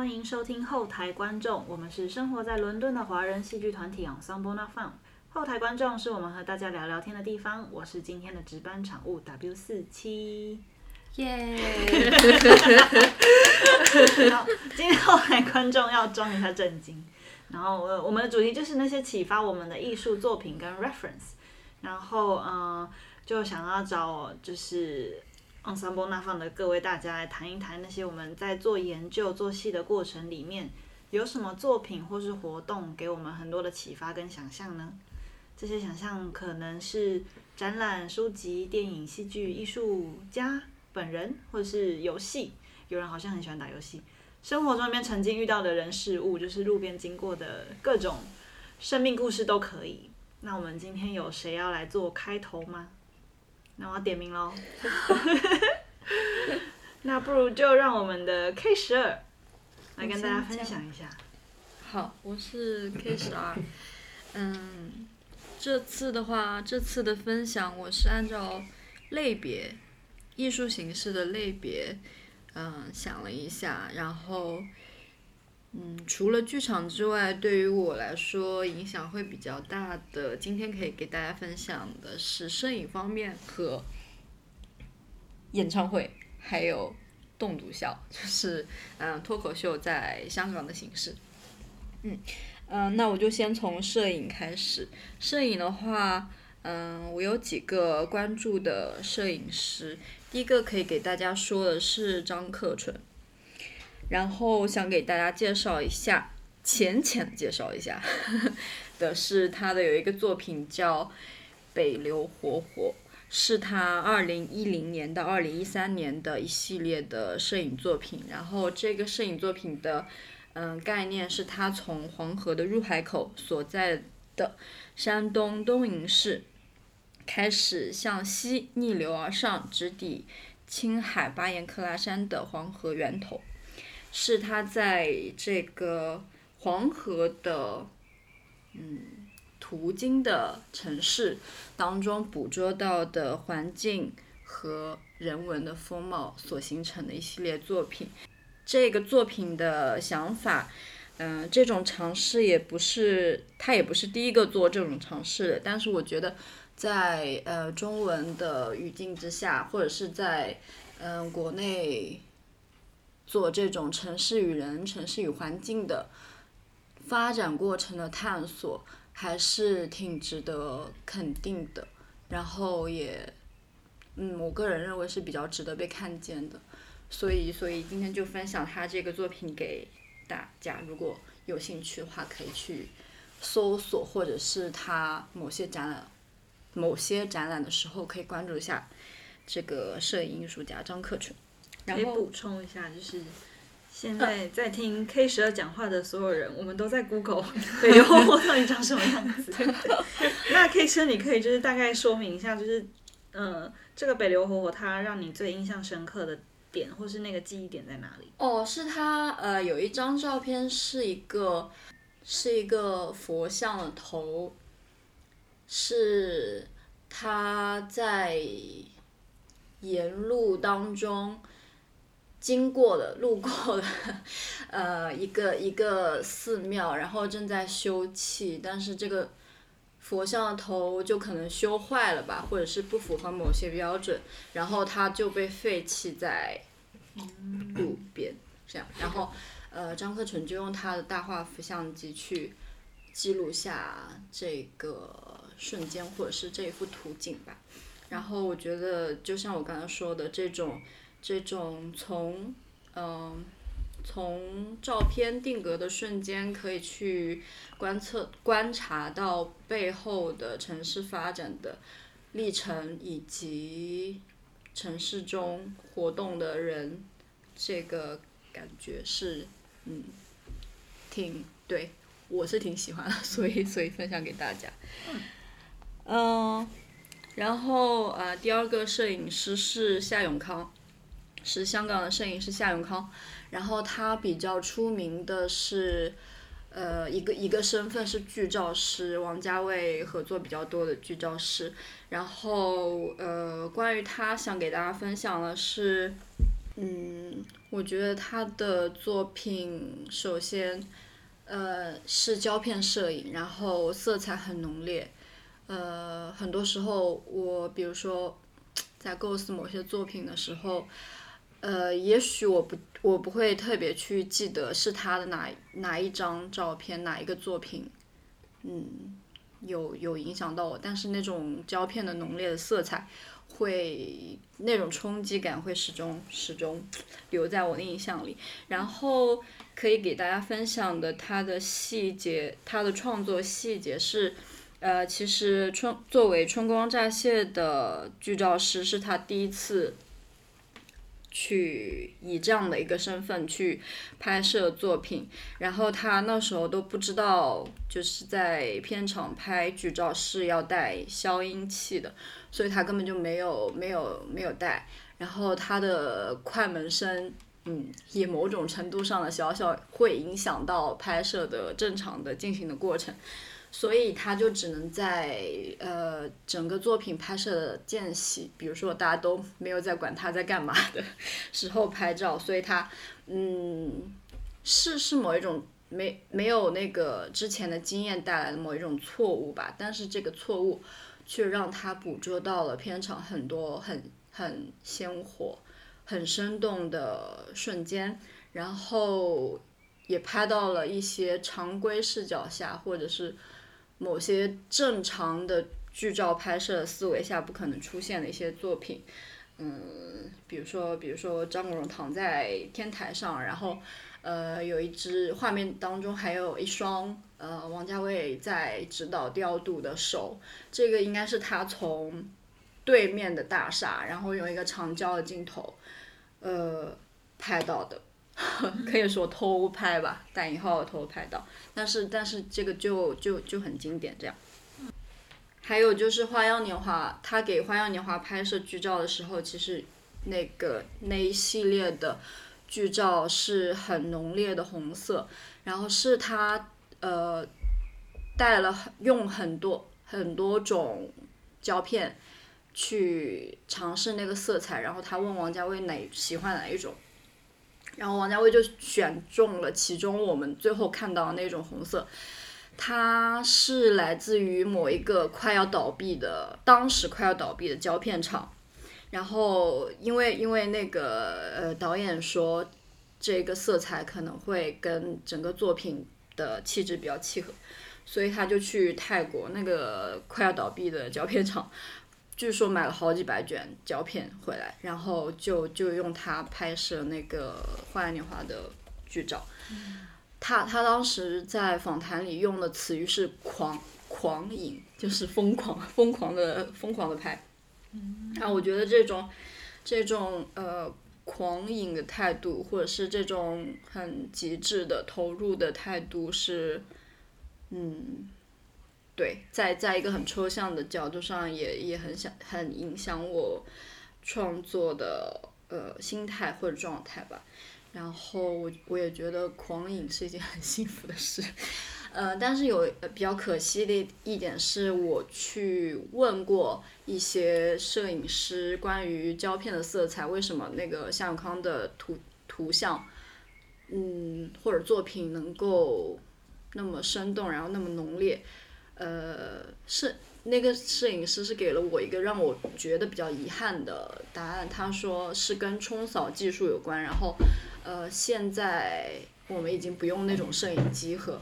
欢迎收听后台观众，我们是生活在伦敦的华人戏剧团体 Ensemble Not Found。后台观众是我们和大家聊聊天的地方，我是今天的值班场务 W 四七。耶！好，今天后台观众要装一下震惊，然后呃，我们的主题就是那些启发我们的艺术作品跟 reference，然后嗯、呃就想要找就是 ensemble 那放的各位大家来谈一谈那些我们在做研究做戏的过程里面有什么作品或是活动给我们很多的启发跟想象呢？这些想象可能是展览、书籍、电影、戏剧、艺术家本人，或者是游戏。有人好像很喜欢打游戏。生活中面曾经遇到的人事物，就是路边经过的各种生命故事都可以。那我们今天有谁要来做开头吗？那我要点名喽。那不如就让我们的 K 十二来跟大家分享一下。好，我是 K 十二。嗯，这次的话，这次的分享我是按照类别、艺术形式的类别，嗯，想了一下，然后，嗯，除了剧场之外，对于我来说影响会比较大的，今天可以给大家分享的是摄影方面和演唱会，还有动读校，就是嗯脱口秀在香港的形式。嗯嗯，那我就先从摄影开始。摄影的话，嗯，我有几个关注的摄影师。第一个可以给大家说的是张克纯，然后想给大家介绍一下，浅浅介绍一下呵呵 的是他的有一个作品叫《北流活火》。是他二零一零年到二零一三年的一系列的摄影作品，然后这个摄影作品的嗯概念是他从黄河的入海口所在的山东东营市开始向西逆流而上，直抵青海巴彦克拉山的黄河源头，是他在这个黄河的嗯途经的城市当中捕捉到的环境和人文的风貌所形成的一系列作品。这个作品的想法，嗯、这种尝试也不是他也不是第一个做这种尝试的，但是我觉得在呃中文的语境之下，或者是在嗯、国内做这种城市与人、城市与环境的发展过程的探索。还是挺值得肯定的，然后也，嗯，我个人认为是比较值得被看见的，所以，所以今天就分享他这个作品给大家，如果有兴趣的话，可以去搜索，或者是他某些展览，某些展览的时候可以关注一下这个摄影艺术家张克纯。然后可以补充一下，就是现在在听 K 十二讲话的所有人，我们都在 Google 北流活火到底长什么样子。那 K 十二，你可以就是大概说明一下，就是嗯、呃这个北流活火它让你最印象深刻的点，或是那个记忆点在哪里？哦，是他呃有一张照片是一个是一个佛像的头，是他在沿路当中经过的路过的 呃一个一个寺庙，然后正在修葺，但是这个佛像的头就可能修坏了吧，或者是不符合某些标准，然后它就被废弃在路边这样，然后呃张克纯就用他的大画幅相机去记录下这个瞬间或者是这一幅图景吧。然后我觉得就像我刚刚说的这种这种从嗯、从照片定格的瞬间，可以去观测观察到背后的城市发展的历程，以及城市中活动的人，这个感觉是，嗯，挺对，我是挺喜欢的，所以所以分享给大家。嗯，然后呃，第二个摄影师是夏永康，是香港的摄影师夏永康。然后他比较出名的是，呃，一个一个身份是剧照师，王家卫合作比较多的剧照师。然后呃，关于他想给大家分享的是，嗯，我觉得他的作品首先，呃，是胶片摄影，然后色彩很浓烈。呃，很多时候我比如说在构思某些作品的时候，呃，也许我不我不会特别去记得是他的哪哪一张照片哪一个作品，嗯，有有影响到我，但是那种胶片的浓烈的色彩，会那种冲击感会始终始终 留在我的印象里。然后可以给大家分享的他的细节，他的创作细节是。呃，其实春作为春光乍泄的剧照师，是他第一次去以这样的一个身份去拍摄作品。然后他那时候都不知道，就是在片场拍剧照是要带消音器的，所以他根本就没有没有没有带。然后他的快门声，嗯，以某种程度上的小小会影响到拍摄的正常的进行的过程。所以他就只能在呃整个作品拍摄的间隙，比如说大家都没有在管他在干嘛的时候拍照，所以他嗯是是某一种没没有那个之前的经验带来的某一种错误吧，但是这个错误却让他捕捉到了片场很多很很鲜活、很生动的瞬间，然后也拍到了一些常规视角下或者是。某些正常的剧照拍摄思维下不可能出现的一些作品，嗯，比如说，比如说张国荣躺在天台上，然后，呃，有一只画面当中还有一双呃王家卫在指导调度的手，这个应该是他从对面的大厦，然后用一个长焦的镜头，呃，拍到的。可以说偷拍吧，打引号偷拍到，但是但是这个就就就很经典这样。还有就是《花样年华》，他给《花样年华》拍摄剧照的时候，其实那个那一系列的剧照是很浓烈的红色，然后是他呃带了用很多很多种胶片去尝试那个色彩，然后他问王家卫哪喜欢哪一种。然后王家卫就选中了其中我们最后看到的那种红色，它是来自于某一个快要倒闭的，当时快要倒闭的胶片厂。然后因为因为那个呃导演说这个色彩可能会跟整个作品的气质比较契合，所以他就去泰国那个快要倒闭的胶片厂。据说买了好几百卷胶片回来，然后就就用它拍摄那个《花样年华》的剧照。他他当时在访谈里用的词语是“狂狂影”，就是疯狂疯狂的疯狂的拍。那我觉得这种这种呃狂影的态度，或者是这种很极致的投入的态度是，嗯。对，在在一个很抽象的角度上，也也很想很影响我创作的呃心态或者状态吧。然后我我也觉得狂影是一件很幸福的事，呃，但是有比较可惜的一点是，我去问过一些摄影师关于胶片的色彩，为什么那个夏永康的图图像，嗯，或者作品能够那么生动，然后那么浓烈。呃，是那个摄影师是给了我一个让我觉得比较遗憾的答案。他说是跟冲扫技术有关，然后，呃，现在我们已经不用那种摄影机和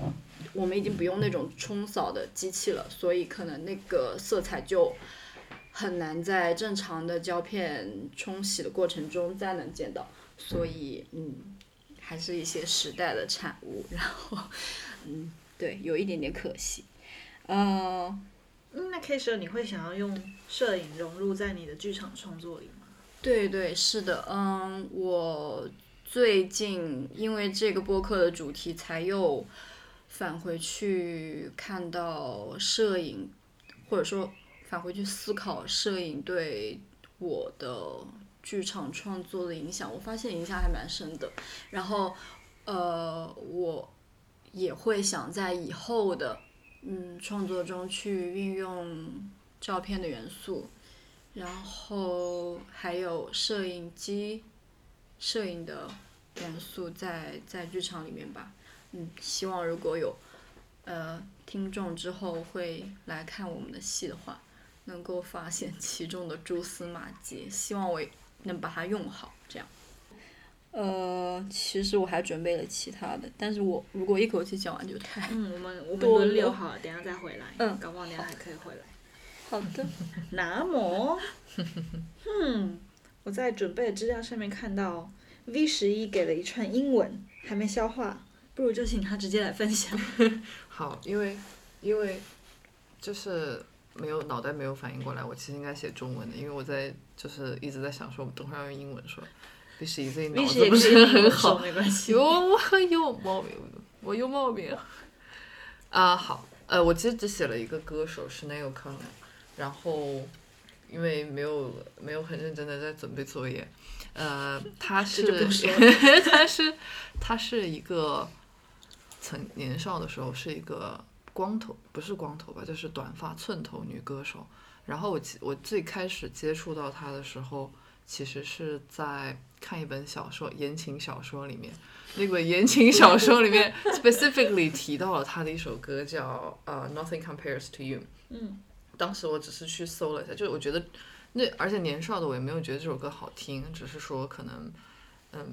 我们已经不用那种冲扫的机器了，所以可能那个色彩就很难在正常的胶片冲洗的过程中再能见到。所以，嗯，还是一些时代的产物。然后，嗯，对，有一点点可惜。嗯，那 K 十二你会想要用摄影融入在你的剧场创作里吗？对对是的，嗯，我最近因为这个播客的主题，才又返回去看到摄影，或者说返回去思考摄影对我的剧场创作的影响。我发现影响还蛮深的。然后，呃，我也会想在以后的嗯创作中去运用照片的元素，然后还有摄影机。摄影的元素在在剧场里面吧，嗯，希望如果有呃听众之后会来看我们的戏的话，能够发现其中的蛛丝马迹，希望我能把它用好，呃，其实我还准备了其他的，但是我如果一口气讲完就太嗯，我们我们轮流好，等下再回来，嗯，搞不好等下还可以回来。好的。那么，嗯。我在准备的资料上面看到，V 十一给了一串英文，还没消化，不如就请他直接来分享。好，因为因为就是没有脑袋没有反应过来，我其实应该写中文的，因为我在就是一直在想说，我们等会儿要用英文说。V 十一最近脑子不是很好，没关 系。有我有毛病，我有毛病。啊，好，呃，我其实只写了一个歌手是 Neil Conn，然后。因为没有没有很认真的在准备作业，呃，他是 他是他是一个曾年少的时候是一个光头，不是光头吧，就是短发寸头女歌手。然后我我最开始接触到她的时候，其实是在看一本小说言情小说里面，那本言情小说里面 specifically 提到了他的一首歌叫呃 Nothing Compares to You。嗯。当时我只是去搜了一下，就是我觉得那而且年少的我也没有觉得这首歌好听，只是说可能嗯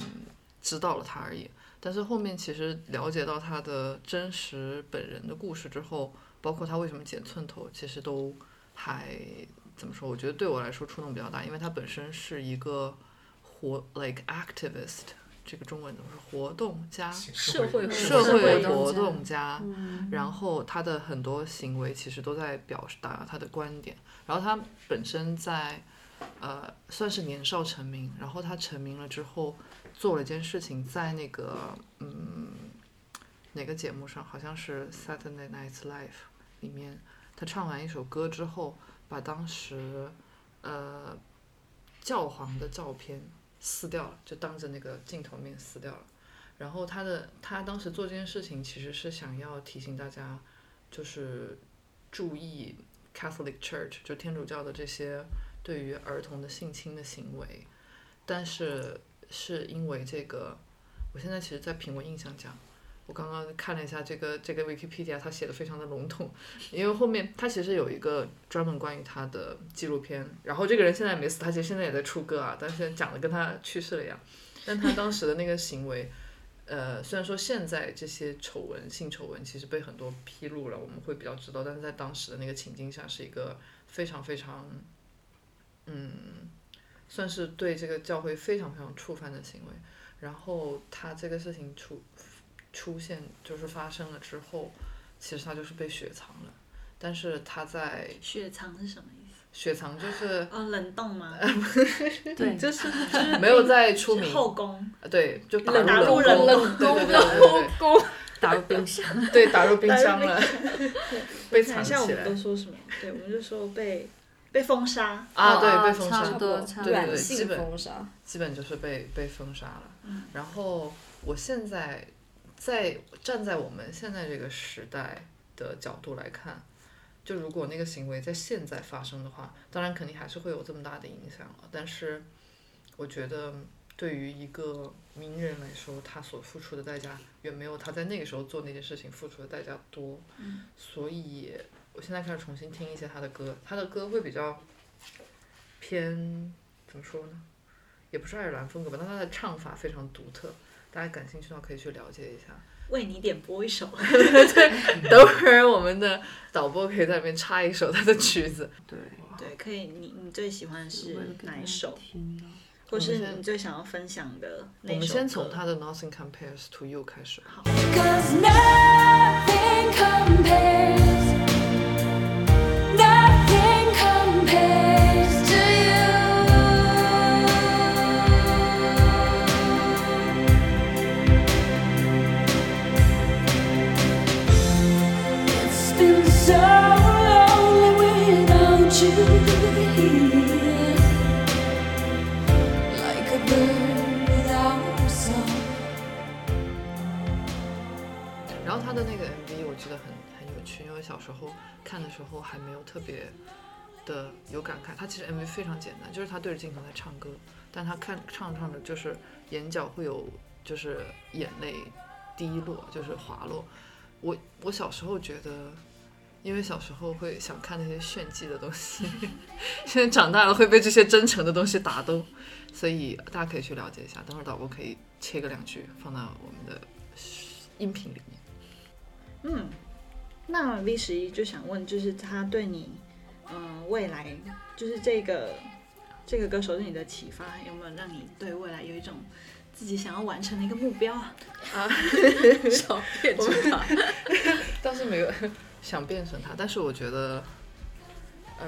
知道了他而已。但是后面其实了解到他的真实本人的故事之后，包括他为什么剪寸头，其实都还怎么说？我觉得对我来说触动比较大，因为他本身是一个活 like activist。这个中文怎么说？活动家，社会社会活动家，然后他的很多行为其实都在表达他的观点。然后他本身在呃算是年少成名，然后他成名了之后做了一件事情，在那个嗯哪个节目上，好像是 Saturday Night Live 里面，他唱完一首歌之后，把当时呃教皇的照片。撕掉了，就当着那个镜头面撕掉了。然后他的他当时做这件事情，其实是想要提醒大家，就是注意 Catholic Church 就天主教的这些对于儿童的性侵的行为。但是是因为这个，我现在其实，在凭我印象讲。我刚刚看了一下这个这个 Wikipedia，他写的非常的笼统，因为后面他其实有一个专门关于他的纪录片，然后这个人现在没死，他其实现在也在出歌啊，但是讲的跟他去世了一样。但他当时的那个行为，呃，虽然说现在这些丑闻、性丑闻其实被很多披露了，我们会比较知道，但是在当时的那个情境下，是一个非常非常，嗯，算是对这个教会非常非常触犯的行为。然后他这个事情出。出现就是发生了之后，其实他就是被雪藏了，但是他在雪藏是什么意思？雪藏就是哦冷冻吗？对 就是没有再出名后宫。对，就打入冷冷宫的后宫，打入冰箱。对，打入冰箱了，被藏起来。我们都说什么？对，我们就说被被封杀。啊，对，被封杀，对对对，基本封杀，基本就是被被封杀了。然后我现在。在站在我们现在这个时代的角度来看，就如果那个行为在现在发生的话，当然肯定还是会有这么大的影响了。但是，我觉得对于一个名人来说，他所付出的代价远没有他在那个时候做那件事情付出的代价多。所以，我现在开始重新听一些他的歌，他的歌会比较偏怎么说呢？也不是爱尔兰风格吧，但他的唱法非常独特。大家感兴趣的话，可以去了解一下。为你点播一首。对，等会儿我们的导播可以在里面插一首他的曲子。对。对，可以。你你最喜欢是哪一首？或是你最想要分享的那首？我们先从他的《Nothing Compares to You》开始。好。他他对着镜头在唱歌，但他看唱着唱着就是眼角会有就是眼泪滴落，就是滑落。我我小时候觉得，因为小时候会想看那些炫技的东西，现在长大了会被这些真诚的东西打动，所以大家可以去了解一下。等会儿导播可以切个两句放到我们的音频里面。嗯，那 V 十一就想问，就是他对你，嗯、未来就是这个这个歌手对你的启发，有没有让你对未来有一种自己想要完成的一个目标啊？啊，想变成他。倒是没有想变成他，但是我觉得，呃，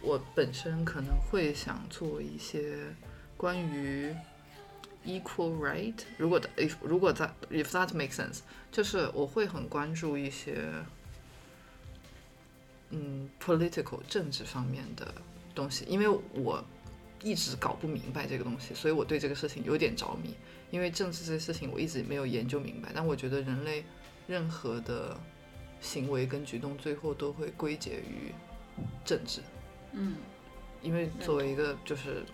我本身可能会想做一些关于 equal right，如果 if 如果在 if that makes sense，就是我会很关注一些，嗯，political 政治方面的东西，因为我一直搞不明白这个东西，所以我对这个事情有点着迷。因为政治这些事情我一直没有研究明白，但我觉得人类任何的行为跟举动最后都会归结于政治，嗯因为作为一个就是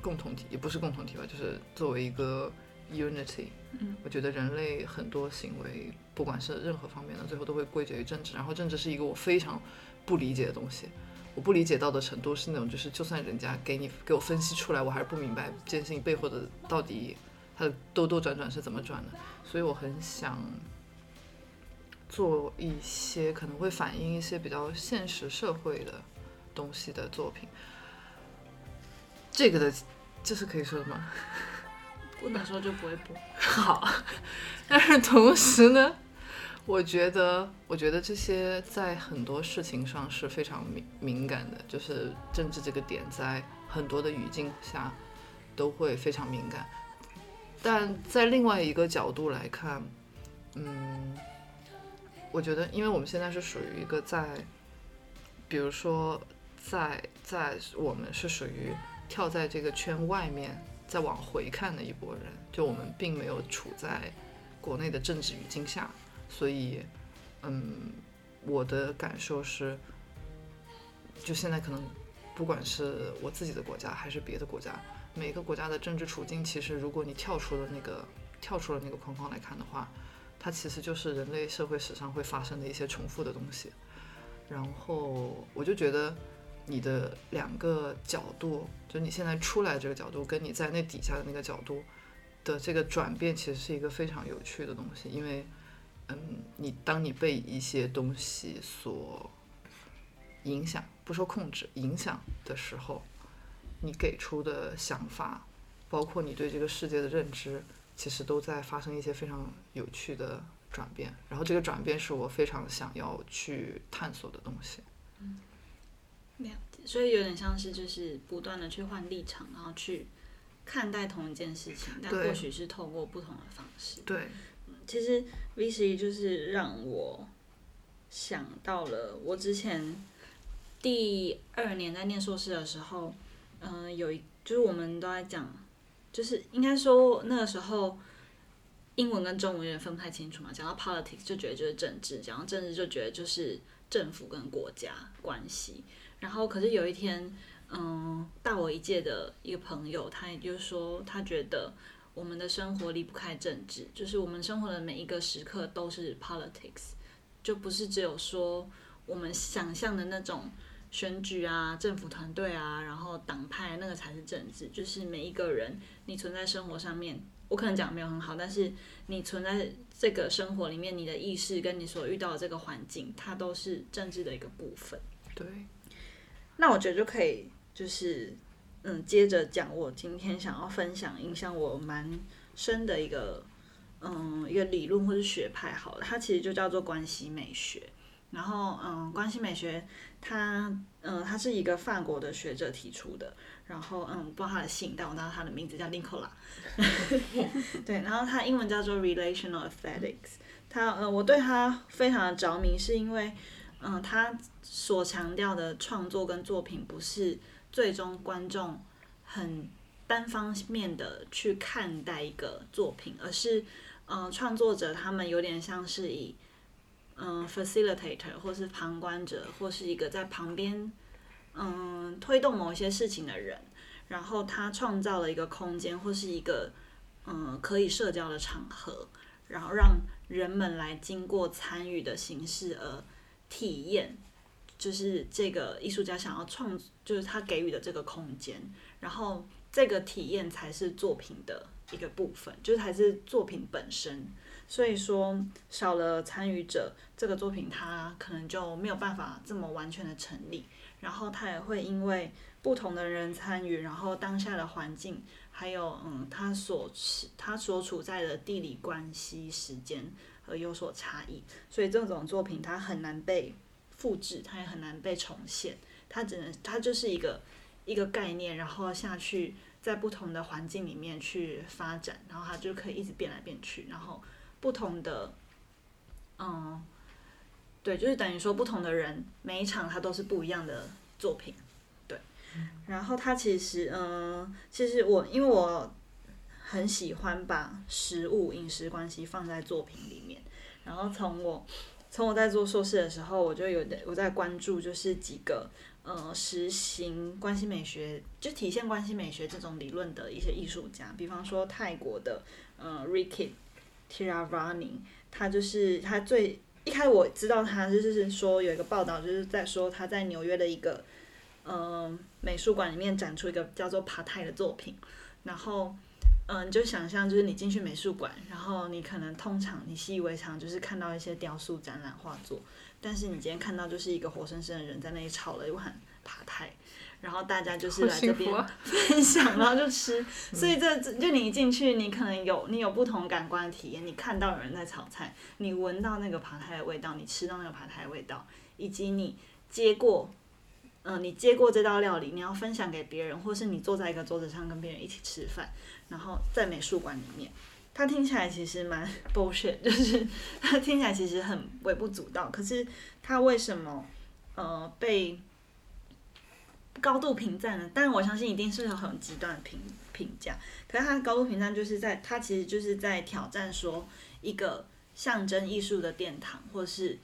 共同体，也不是共同体吧，就是作为一个 unity，嗯我觉得人类很多行为，不管是任何方面的，最后都会归结于政治。然后政治是一个我非常不理解的东西，我不理解到的程度是那种，就是就算人家给你给我分析出来，我还是不明白这件事情背后的到底它的兜兜转转是怎么转的。所以我很想做一些可能会反映一些比较现实社会的东西的作品。这个的，这是可以说的吗？不能说就不会播。好，但是同时呢，我觉得，我觉得这些在很多事情上是非常敏敏感的，就是政治这个点，在很多的语境下都会非常敏感。但在另外一个角度来看，嗯，我觉得，因为我们现在是属于一个在，比如说在在我们是属于跳在这个圈外面，再往回看的一拨人，就我们并没有处在国内的政治语境下，所以，嗯，我的感受是，就现在可能不管是我自己的国家还是别的国家，每个国家的政治处境，其实如果你跳出了那个跳出了那个框框来看的话，它其实就是人类社会史上会发生的一些重复的东西。然后我就觉得你的两个角度，就你现在出来这个角度，跟你在那底下的那个角度的这个转变，其实是一个非常有趣的东西。因为，嗯，你当你被一些东西所影响，不说控制，影响的时候，你给出的想法，包括你对这个世界的认知，其实都在发生一些非常有趣的转变。然后这个转变是我非常想要去探索的东西。了解，所以有点像是就是不断的去换立场，然后去看待同一件事情，但或许是透过不同的方式。对，其实 V 十就是让我想到了我之前第二年在念硕士的时候，嗯、有一就是我们都在讲，就是应该说那个时候英文跟中文有点分不太清楚嘛。讲到 politics 就觉得就是政治，讲到政治就觉得就是政府跟国家关系。然后可是有一天，嗯，大我一届的一个朋友，他也就是说，他觉得我们的生活离不开政治，就是我们生活的每一个时刻都是 politics，就不是只有说我们想象的那种选举啊、政府团队啊，然后党派那个才是政治，就是每一个人你存在生活上面，我可能讲得没有很好，但是你存在这个生活里面，你的意识跟你所遇到的这个环境，它都是政治的一个部分。对，那我觉得就可以，就是嗯，接着讲我今天想要分享影响我蛮深的一个嗯一个理论或是学派好了，它其实就叫做关系美学。然后嗯，关系美学它嗯它是一个法国的学者提出的，然后嗯不知道他的姓，但我知道他的名字叫林科拉。对，然后他英文叫做 relational aesthetics。他呃我对他非常的着迷，是因为嗯他所强调的创作跟作品不是最终观众很单方面的去看待一个作品，而是嗯、创作者他们有点像是以嗯 facilitator 或是旁观者，或是一个在旁边嗯推动某一些事情的人，然后他创造了一个空间或是一个嗯可以社交的场合，然后让人们来经过参与的形式而体验，就是这个艺术家想要创，就是他给予的这个空间，然后这个体验才是作品的一个部分，就是才是作品本身。所以说少了参与者，这个作品它可能就没有办法这么完全的成立。然后它也会因为不同的人参与，然后当下的环境，还有嗯，他所他所处在的地理关系、时间而有所差异。所以这种作品它很难被复制，它也很难被重现。它只能它就是一个一个概念，然后下去在不同的环境里面去发展，然后它就可以一直变来变去，然后。不同的，嗯，对，就是等于说不同的人，每一场它都是不一样的作品，对。然后他其实，嗯，其实我因为我很喜欢把食物饮食关系放在作品里面。然后从我从我在做硕士的时候，我就有我在关注，就是几个呃实行关系美学，就体现关系美学这种理论的一些艺术家，比方说泰国的呃 Ricky。Tiravani，他就是他最一开始我知道他就是说有一个报道就是在说他在纽约的一个嗯美术馆里面展出一个叫做帕泰的作品，然后嗯你就想象就是你进去美术馆，然后你可能通常你习以为常就是看到一些雕塑展览画作，但是你今天看到就是一个活生生的人在那里炒了一碗爬泰。然后大家就是来这边 分享，然后就吃。所以这就你一进去，你可能有你有不同感官体验。你看到有人在炒菜，你闻到那个扒胎的味道，你吃到那个扒胎的味道，以及你接过，嗯，你接过这道料理，你要分享给别人，或是你坐在一个桌子上跟别人一起吃饭，然后在美术馆里面，它听起来其实蛮 bullshit，就是它听起来其实很微不足道。可是它为什么呃被？高度评赞呢？但我相信一定是有很极端的评评价。可是他高度评赞就是在，他其实就是在挑战说，一个象征艺术的殿堂，或是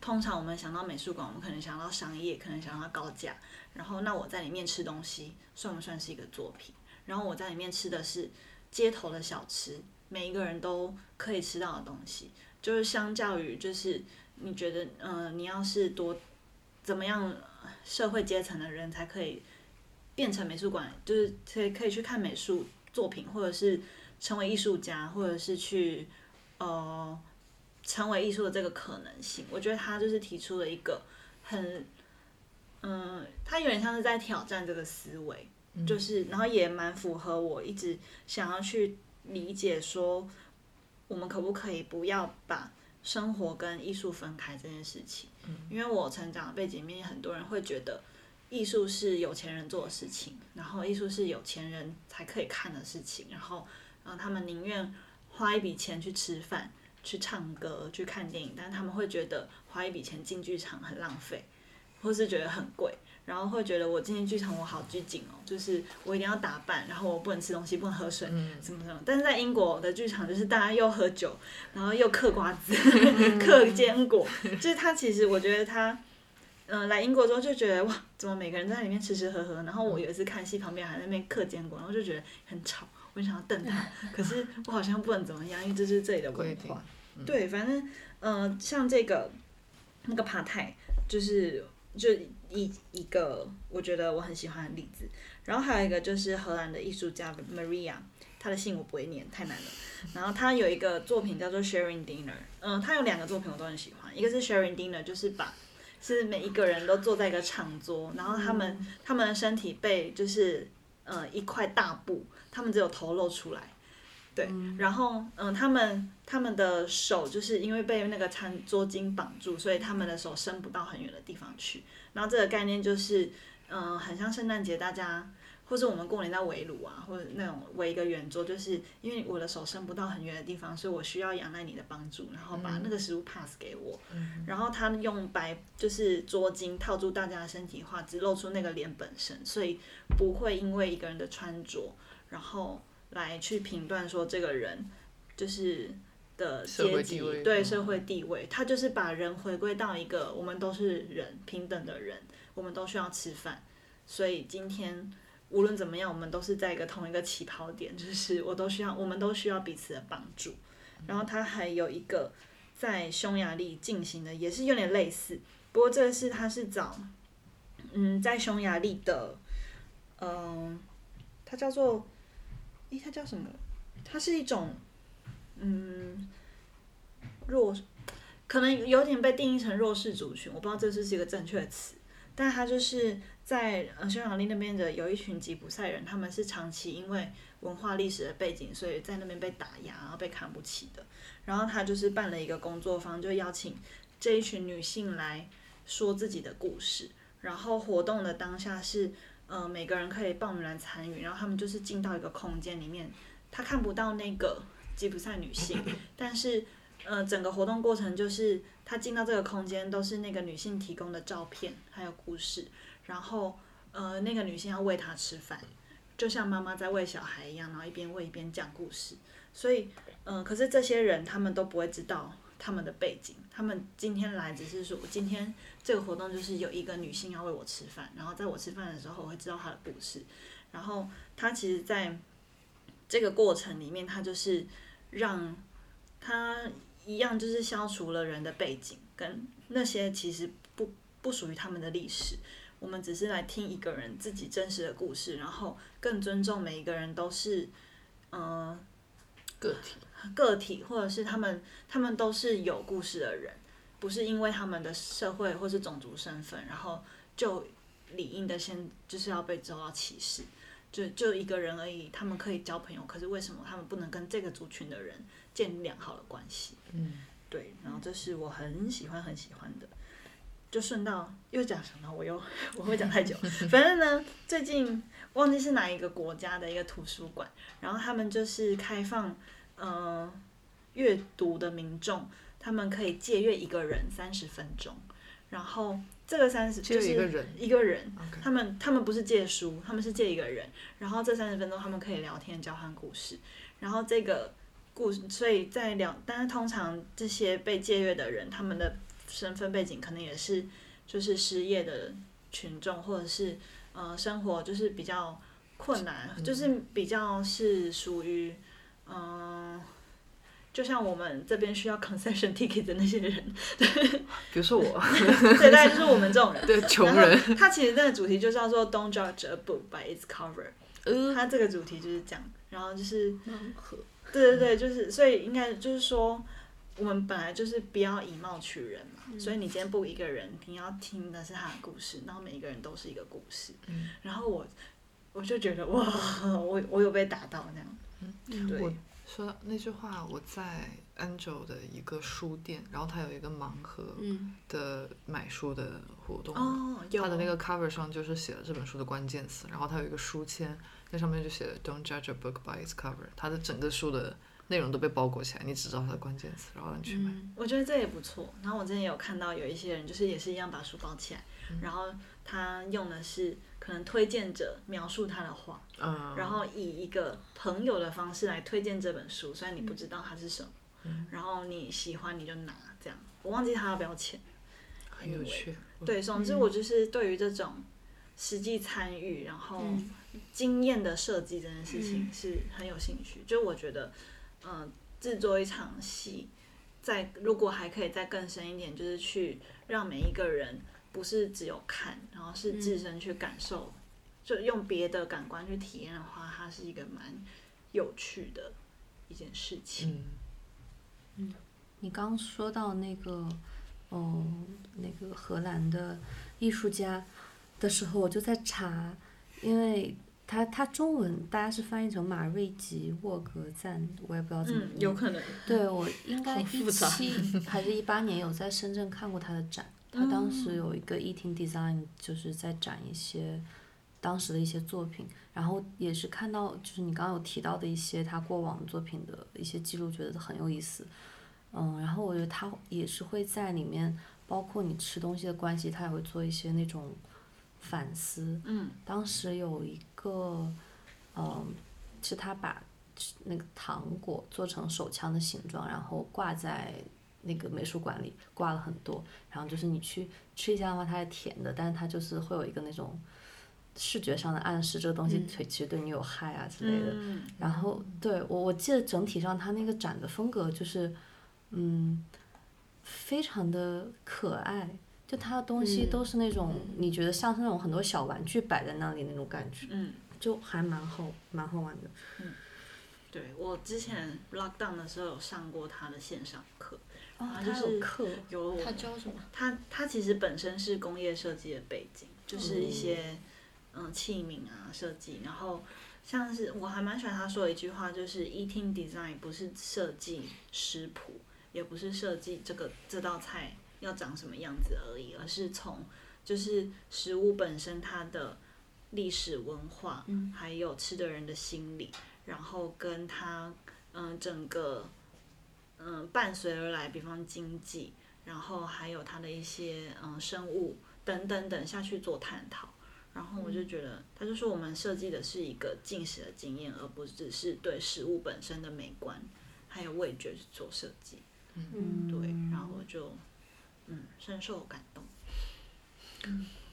通常我们想到美术馆，我们可能想到商业，可能想到高价。然后那我在里面吃东西，算不算是一个作品？然后我在里面吃的是街头的小吃，每一个人都可以吃到的东西，就是相较于就是你觉得，嗯，你要是多怎么样？社会阶层的人才可以变成美术馆，就是可以可以去看美术作品，或者是成为艺术家，或者是去呃成为艺术的这个可能性。我觉得他就是提出了一个很嗯，他有点像是在挑战这个思维，就是然后也蛮符合我一直想要去理解说，我们可不可以不要把生活跟艺术分开这件事情。因为我成长的背景里面，很多人会觉得艺术是有钱人做的事情，然后艺术是有钱人才可以看的事情，然后，嗯，他们宁愿花一笔钱去吃饭、去唱歌、去看电影，但他们会觉得花一笔钱进剧场很浪费，或是觉得很贵。然后会觉得我进去剧场我好拘谨哦，就是我一定要打扮，然后我不能吃东西，不能喝水，什么什么。但是在英国的剧场，就是大家又喝酒，然后又嗑瓜子、嗑坚果，就是他其实我觉得他，嗯，来英国之后就觉得哇，怎么每个人在里面吃吃喝喝？然后我有一次看戏，旁边还在那边嗑坚果，然后就觉得很吵，我就想要瞪他，可是我好像不能怎么样，因为这是这里的文化。对，反正嗯，像这个那个帕泰，就是就。一一个我觉得我很喜欢的例子，然后还有一个就是荷兰的艺术家 Maria，他的信我不会念，太难了。然后他有一个作品叫做 Sharing Dinner，嗯，他有两个作品我都很喜欢，一个是 Sharing Dinner，就是把是每一个人都坐在一个长桌，然后他们他们的身体被就是呃一块大布，他们只有头露出来。对，然后嗯，他们他们的手就是因为被那个餐桌巾绑住，所以他们的手伸不到很远的地方去。然后这个概念就是，嗯，很像圣诞节，大家或者我们过年在围炉啊，或者那种围一个圆桌，就是因为我的手伸不到很远的地方，所以我需要仰赖你的帮助，然后把那个食物 pass 给我。然后他用白就是桌巾套住大家的身体话，只露出那个脸本身，所以不会因为一个人的穿着，然后。来去评断说这个人就是的阶级对社会地位，他就是把人回归到一个我们都是人平等的人，我们都需要吃饭，所以今天无论怎么样，我们都是在一个同一个起跑点，就是我都需要，我们都需要彼此的帮助。然后他还有一个在匈牙利进行的，也是有点类似，不过这个是他是找，嗯，在匈牙利的，嗯、他叫做，诶，它叫什么？它是一种，嗯，弱，可能有点被定义成弱势族群，我不知道这是不是一个正确的词，但它就是在呃匈牙利那边的有一群吉普赛人，他们是长期因为文化历史的背景，所以在那边被打压，然后被看不起的。然后他就是办了一个工作坊，就邀请这一群女性来说自己的故事。然后活动的当下是，呃，每个人可以报名来参与，然后他们就是进到一个空间里面，他看不到那个吉普赛女性，但是呃，整个活动过程就是他进到这个空间都是那个女性提供的照片还有故事，然后呃，那个女性要喂他吃饭，就像妈妈在喂小孩一样，然后一边喂一边讲故事。所以，嗯、可是这些人他们都不会知道他们的背景，他们今天来只是说，我今天这个活动就是有一个女性要喂我吃饭，然后在我吃饭的时候，我会知道她的故事。然后她其实在这个过程里面，她就是让她一样，就是消除了人的背景跟那些其实不不属于他们的历史。我们只是来听一个人自己真实的故事，然后更尊重每一个人都是，呃，个体，个体，或者是他们，他们都是有故事的人，不是因为他们的社会或是种族身份，然后就理应的先就是要被遭到歧视。就就一个人而已，他们可以交朋友，可是为什么他们不能跟这个族群的人建立良好的关系？嗯，对，然后这是我很喜欢很喜欢的。就顺道又讲什么我又 我会讲太久，反正呢，最近忘记是哪一个国家的一个图书馆，然后他们就是开放呃阅读的民众，他们可以借阅一个人三十分钟，然后这个三十借就是一个人。一个人，他们他们不是借书，他们是借一个人，然后这三十分钟他们可以聊天交换故事，然后这个故事，所以在聊，但是通常这些被借阅的人，他们的身份背景可能也是就是失业的群众，或者是呃生活就是比较困难，就是比较是属于嗯。就像我们这边需要 concession ticket 的那些人，对比如说我，对，大概就是我们这种人。对穷人，他其实那个主题就叫做 "Don't judge a book by its cover"，呃，它这个主题就是这样。然后就是，盲盒，对对对，就是，所以应该就是说，我们本来就是不要以貌取人嘛。所以你今天不一个人，你要听的是他的故事，然后每一个人都是一个故事。嗯然后我，我就觉得哇，我我有被打到那样。嗯对我说到那句话，我在 Angel 的一个书店，然后它有一个盲盒嗯。的买书的活动，它的那个 cover 上就是写了这本书的关键词，然后它有一个书签，那上面就写了 "Don't judge a book by its cover"，它的整个书的内容都被包裹起来，你只知道它的关键词，然后你去买。嗯我觉得这也不错。然后我之前有看到有一些人，就是也是一样把书包起来，然后他用的是可能推荐者描述他的话，嗯，然后以一个朋友的方式来推荐这本书，虽然你不知道它是什么，然后你喜欢你就拿这样。我忘记他要不要钱。很有趣。对，总之我就是对于这种实际参与，然后嗯经验的设计这件事情是很有兴趣。就我觉得，嗯、制作一场戏，在如果还可以再更深一点，就是去让每一个人不是只有看，然后是自身去感受，就用别的感官去体验的话，它是一个蛮有趣的一件事情。嗯，你刚说到那个，哦，那个荷兰的艺术家的时候，我就在查，因为他他中文大家是翻译成马瑞吉沃格赞，我也不知道怎么嗯，有可能。对我应该好一七还是一八年有在深圳看过他的展，他当时有一个 Eating Design，就是在展一些当时的一些作品，然后也是看到就是你刚刚有提到的一些他过往作品的一些记录，觉得很有意思。嗯，然后我觉得他也是会在里面，包括你吃东西的关系，他也会做一些那种反思。嗯当时有一个，嗯，是他把那个糖果做成手枪的形状，然后挂在那个美术馆里，挂了很多。然后就是你去吃一下的话，它是甜的，但是它就是会有一个那种视觉上的暗示，这个东西对其实对你有害啊之类的。嗯然后对我我记得整体上它那个展的风格就是，嗯，非常的可爱，就它的东西都是那种、你觉得像是那种很多小玩具摆在那里那种感觉，嗯，就还蛮好蛮好玩的。嗯对我之前 lockdown 的时候有上过他的线上课，哦啊，就是有课，有我他教什么？他他其实本身是工业设计的背景，就是一些嗯器皿啊设计，然后像是我还蛮喜欢他说的一句话，就是 eating design 不是设计食谱，也不是设计这个这道菜要长什么样子而已，而是从就是食物本身它的历史文化，嗯还有吃的人的心理，然后跟它嗯整个嗯伴随而来，比方经济，然后还有它的一些嗯生物等等等下去做探讨。然后我就觉得，他就说我们设计的是一个进食的经验，而不只是对食物本身的美观还有味觉去做设计。嗯，对，然后我就嗯深受感动。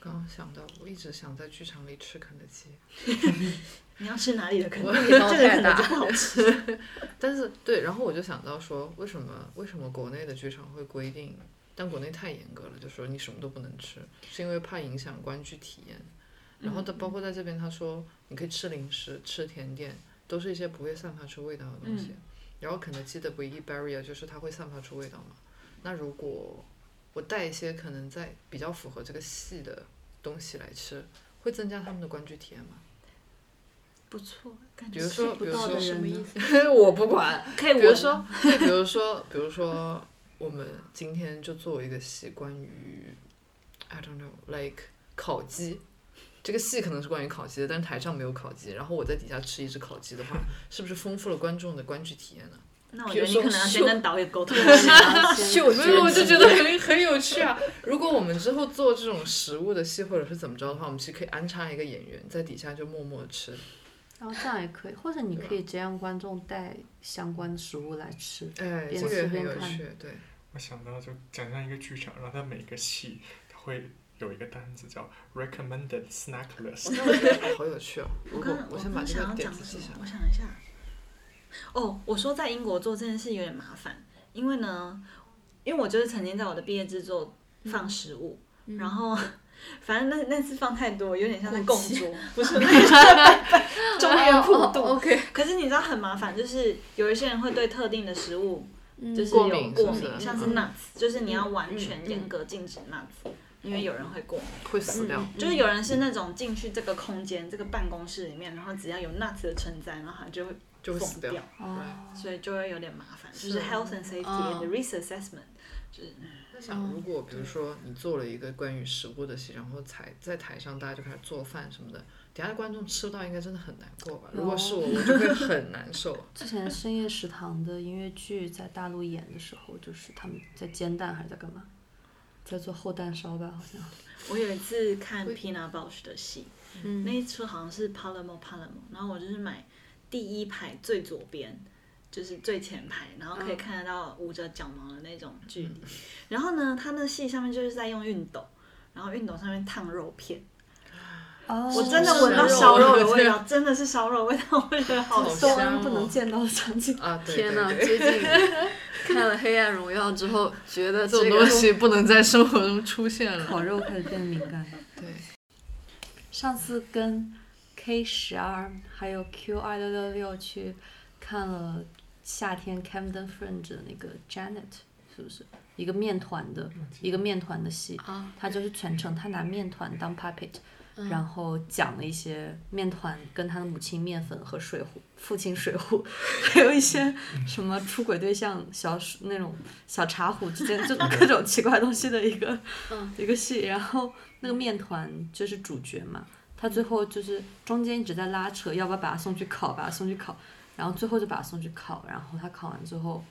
刚刚想到，我一直想在剧场里吃肯德基，你要吃哪里的肯德基？这个肯德基不好吃。但是对，然后我就想到说，为什么为什么国内的剧场会规定，但国内太严格了，就说你什么都不能吃，是因为怕影响观剧体验。然后他包括在这边，他说你可以吃零食、吃甜点，都是一些不会散发出味道的东西。然后肯德基的唯一 barrier 就是它会散发出味道嘛。那如果我带一些可能在比较符合这个戏的东西来吃，会增加他们的观剧体验吗？不错，感比如说，比如说不到的人呢什么意思？我不管。可以比如说，比如说，比如说，我们今天就做一个戏，关于，I don't know，like 烤鸡。这个戏可能是关于烤鸡的，但是台上没有烤鸡，然后我在底下吃一只烤鸡的话，是不是丰富了观众的观剧体验呢？那我觉得你可能要先跟导演沟通一下。嗅没有，我就觉得很很有趣啊！如果我们之后做这种食物的戏，或者是怎么着的话，我们其实可以安插一个演员在底下就默默吃。然后这样也可以，或者你可以直接让观众带相关的食物来吃。哎，边这个也很吃边看有趣，对。我想到就讲象一个剧场，然后它每个戏它会有一个单子叫 recommended snack list，好有趣哦！我刚我先把这个点？子记下来我。想一下。哦，我说在英国做这件事有点麻烦，因为呢，因为我就是曾经在我的毕业制作放食物，然后反正那那次放太多，有点像在供桌，不是那个是在拜 拜中原普渡。哦 OK，可是你知道很麻烦，就是有一些人会对特定的食物就是过有过敏是是像是嗯 nuts，就是你要完全严格禁止 nuts，因为有人会过敏。会死掉。就是有人是那种进去这个空间、这个办公室里面，然后只要有 nuts 的存在，然后他就会疯就会死掉对，哦，所以就会有点麻烦。就是是 health and safety 哦 and risk assessment，就是在想，如果比如说你做了一个关于食物的戏，然后台在台上大家就开始做饭什么的，底下的观众吃不到应该真的很难过吧？如果是我，我就会很难受。之前深夜食堂的音乐剧在大陆演的时候，就是他们在煎蛋还是在干嘛？在做厚蛋烧吧，好像。我有一次看 Pina Bausch 的戏，嗯那一出好像是 Palermo Palermo，然后我就是买第一排最左边，就是最前排，然后可以看得到捂着脚毛的那种距离。然后呢，他那戏上面就是在用熨斗，然后熨斗上面烫肉片，哦我真的闻到烧肉的味道，真的是烧肉味道，我觉得好好香。周香哦不能见到的场景。啊，对天呐，对对最近 看了《黑暗荣耀》之后，觉得这这个种东西不能在生活中出现了。烤肉开始变得敏感。对，上次跟 K 十二还有 Q 二六六六去看了夏天 Camden Fringe 的那个 Janet，是不是？一个面团的一个面团的戏？啊，他就是全程他拿面团当 puppet，、然后讲了一些面团跟他的母亲面粉和水壶，父亲水壶，还有一些什么出轨对象小那种小茶壶之间就 各种奇怪东西的一个、一个戏，然后那个面团就是主角嘛，他最后就是中间一直在拉扯，要不要把他送去烤，把他送去烤，然后最后就把他送去烤，然后他烤完之后。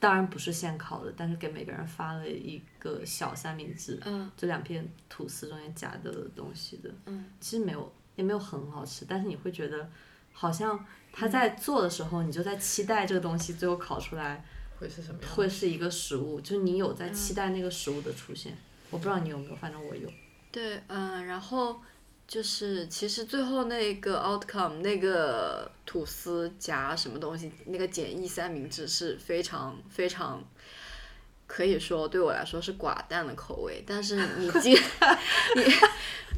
当然不是现烤的，但是给每个人发了一个小三明治，嗯就两片吐司中间夹的东西的，嗯，其实没有也没有很好吃，但是你会觉得好像他在做的时候，你就在期待这个东西最后烤出来会是什么样？会是一个食物，就是你有在期待那个食物的出现。我不知道你有没有，反正我有。对，嗯，然后就是其实最后那个 outcome 那个吐司夹什么东西，那个简易三明治是非常非常。可以说对我来说是寡淡的口味，但是你经 你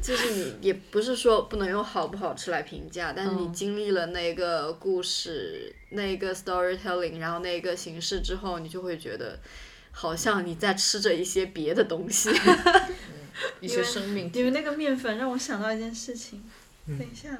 就是你也不是说不能用好不好吃来评价，但是你经历了那个故事、那个 storytelling，然后那个形式之后，你就会觉得好像你在吃着一些别的东西，一些生命体。因为那个面粉让我想到一件事情，等一下。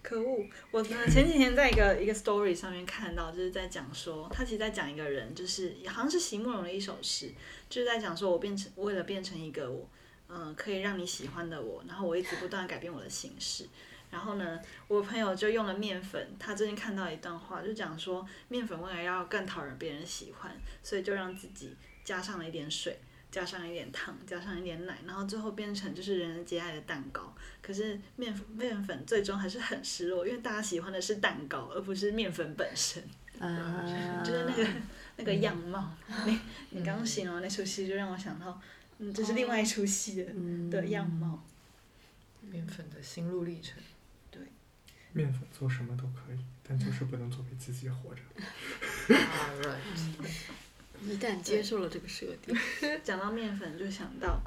可恶！我呢前几天在一个一个 story 上面看到，就是在讲说，他其实在讲一个人，就是好像是席慕容的一首诗，就是在讲说我变成为了变成一个我，嗯，可以让你喜欢的我，然后我一直不断改变我的形式。然后呢，我朋友就用了面粉，他最近看到一段话，就讲说面粉为了要更讨人别人喜欢，所以就让自己加上了一点水。加上一点糖，加上一点奶，然后最后变成就是人人皆爱的蛋糕。可是面面粉最终还是很失落，因为大家喜欢的是蛋糕，而不是面粉本身。啊，就是那个那个样貌。你你刚形容那出戏，就让我想到，嗯，这是另外一出戏的的样貌。面粉的心路历程。对。面粉做什么都可以，但就是不能作为自己活着。一旦接受了这个设定，讲到面粉就想到，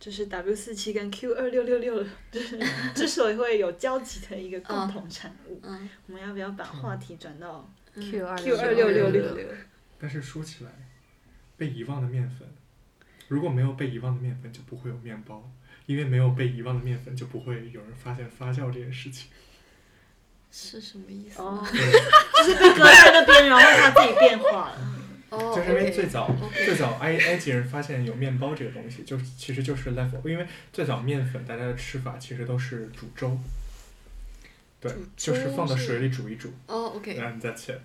就是 W 四七跟 Q 二六六六，就是 之所以会有交集的一个共同产物。嗯。我们要不要把话题转到 Q 二 Q 二六六六六？但是说起来，被遗忘的面粉，如果没有被遗忘的面粉，就不会有面包，因为没有被遗忘的面粉，就不会有人发现发酵这件事情。是什么意思？哦，就是被搁在那边，然后它自己变化了。就是因为最早最早埃埃及人发现有面包这个东西，就其实就是 level，因为最早面粉大家的吃法其实都是煮粥，对，就是放到水里煮一煮，哦，OK，然后你再切，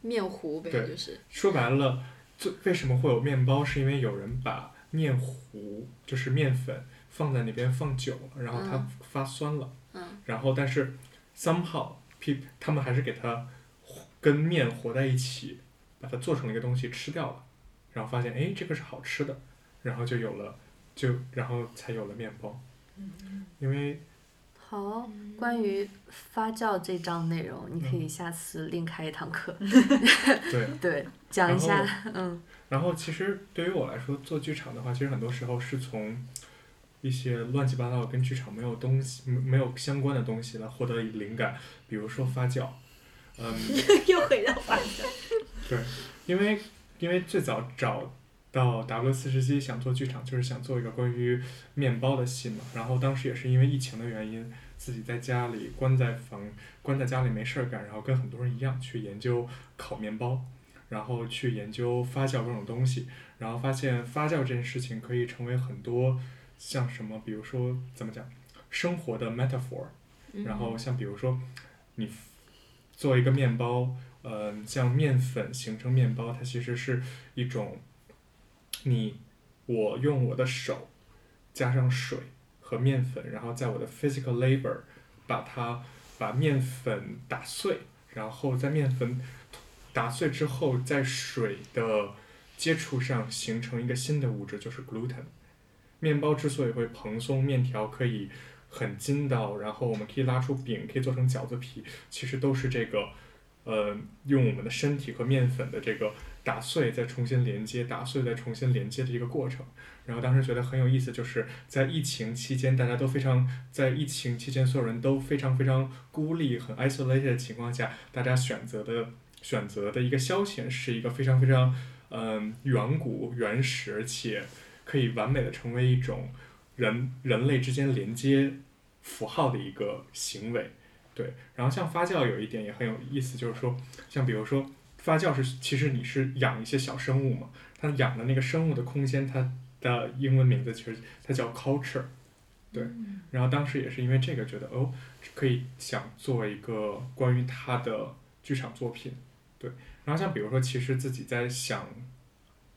面糊呗，对，就是。说白了，最为什么会有面包，是因为有人把面糊就是面粉放在那边放久了，然后它发酸了，嗯，然后但是 somehow pe，他们还是给它跟面和在一起。把它做成了一个东西吃掉了，然后发现哎这个是好吃的，然后就有了，就然后才有了面包。因为好，关于发酵这章内容，你可以下次另开一堂课。对对，讲一下，嗯。然后其实对于我来说，做剧场的话，其实很多时候是从一些乱七八糟跟剧场没有东西、没有相关的东西来获得灵感，比如说发酵。嗯。又回到发酵。对，因为因为最早找到 W 四十七想做剧场，就是想做一个关于面包的戏嘛。然后当时也是因为疫情的原因，自己在家里关在房关在家里没事儿干，然后跟很多人一样去研究烤面包，然后去研究发酵各种东西，然后发现发酵这件事情可以成为很多像什么，比如说怎么讲，生活的 metaphor，然后像比如说你做一个面包。呃，像面粉形成面包，它其实是一种，你我用我的手加上水和面粉，然后在我的 physical labor 把它把面粉打碎，然后在面粉打碎之后，在水的接触上形成一个新的物质，就是 gluten。面包之所以会蓬松，面条可以很筋道，然后我们可以拉出饼，可以做成饺子皮，其实都是这个。呃，用我们的身体和面粉的这个打碎，再重新连接，打碎再重新连接的一个过程。然后当时觉得很有意思，就是在疫情期间，大家都非常在疫情期间，所有人都非常非常孤立、很 isolated 的情况下，大家选择的选择的一个消遣，是一个非常非常嗯远古、原始，而且可以完美的成为一种人人类之间连接符号的一个行为。对，然后像发酵有一点也很有意思，就是说，像比如说发酵是其实你是养一些小生物嘛，它养的那个生物的空间，它的英文名字其实它叫 culture，对，然后当时也是因为这个觉得哦，可以想做一个关于它的剧场作品，对，然后像比如说其实自己在想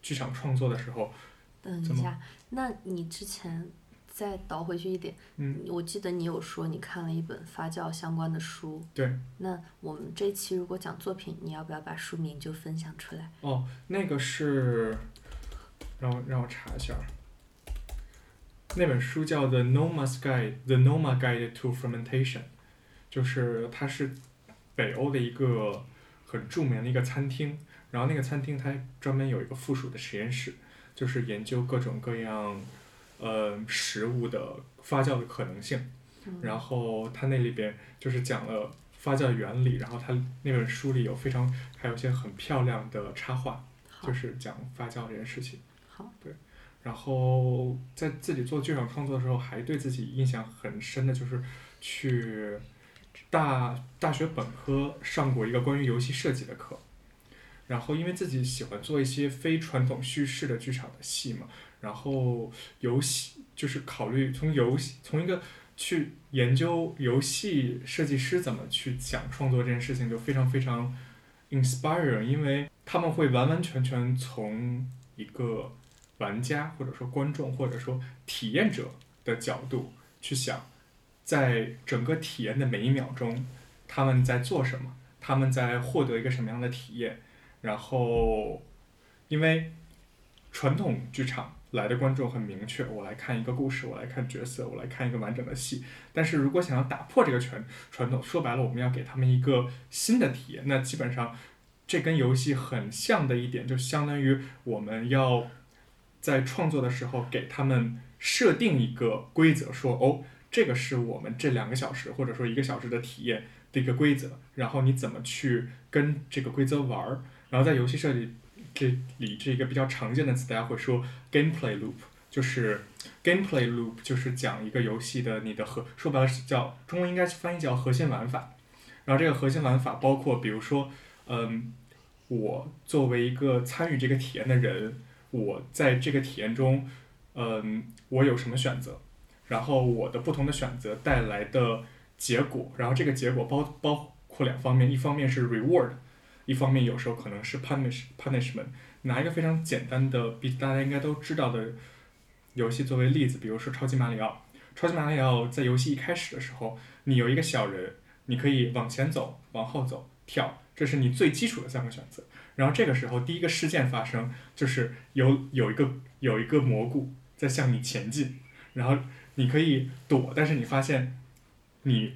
剧场创作的时候，等一下，那你之前再倒回去一点，嗯，我记得你有说你看了一本发酵相关的书。对。那我们这期如果讲作品，你要不要把书名就分享出来？哦，那个是，让我让我查一下。那本书叫《The Noma's Guide》，《The Noma Guide to Fermentation》，就是它是北欧的一个很著名的一个餐厅，然后那个餐厅它专门有一个附属的实验室，就是研究各种各样呃食物的发酵的可能性。然后它那里边就是讲了发酵原理，然后它那本书里有非常还有一些很漂亮的插画，就是讲发酵这件事情。好，然后在自己做剧场创作的时候，还对自己印象很深的就是去大大学本科上过一个关于游戏设计的课，然后因为自己喜欢做一些非传统叙事的剧场的戏嘛，然后游戏就是考虑从游戏从一个去研究游戏设计师怎么去讲创作这件事情，就非常非常 inspiring，因为他们会完完全全从一个玩家或者说观众或者说体验者的角度去想，在整个体验的每一秒钟，他们在做什么，他们在获得一个什么样的体验，然后，因为传统剧场来的观众很明确，我来看一个故事，我来看角色，我来看一个完整的戏。但是如果想要打破这个传传统，说白了，我们要给他们一个新的体验，那基本上这跟游戏很像的一点，就相当于我们要在创作的时候给他们设定一个规则，说哦，这个是我们这两个小时或者说一个小时的体验的一个规则，然后你怎么去跟这个规则玩儿。然后在游戏设计这里，这个比较常见的词，大家会说 gameplay loop，就是 gameplay loop 就是讲一个游戏的你的核，说白了是叫中文应该翻译叫核心玩法。然后这个核心玩法包括，比如说，嗯，我作为一个参与这个体验的人，我在这个体验中，嗯，我有什么选择？然后我的不同的选择带来的结果，然后这个结果包包括两方面，一方面是 reward，一方面有时候可能是 punish punishment。拿一个非常简单的，比大家应该都知道的游戏作为例子，比如说超级马里奥。超级马里奥在游戏一开始的时候，你有一个小人，你可以往前走、往后走、跳，这是你最基础的三个选择。然后这个时候，第一个事件发生，就是有有一个有一个蘑菇在向你前进，然后你可以躲，但是你发现你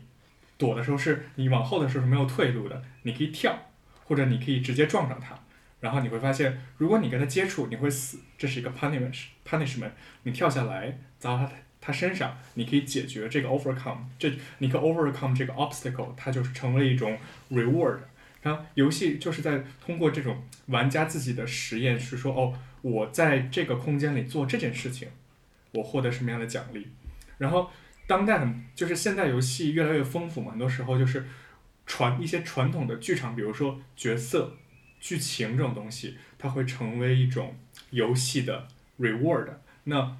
躲的时候是你往后的时候是没有退路的，你可以跳，或者你可以直接撞上它。然后你会发现，如果你跟它接触，你会死，这是一个 punishment punishment。你跳下来砸到它它身上，你可以解决这个 overcome，这你可 overcome 这个 obstacle，它就是成为一种 reward。然后游戏就是在通过这种玩家自己的实验，是说哦，我在这个空间里做这件事情，我获得什么样的奖励。然后当代很就是现代游戏越来越丰富嘛，很多时候就是传一些传统的剧场，比如说角色、剧情这种东西，它会成为一种游戏的 reward。那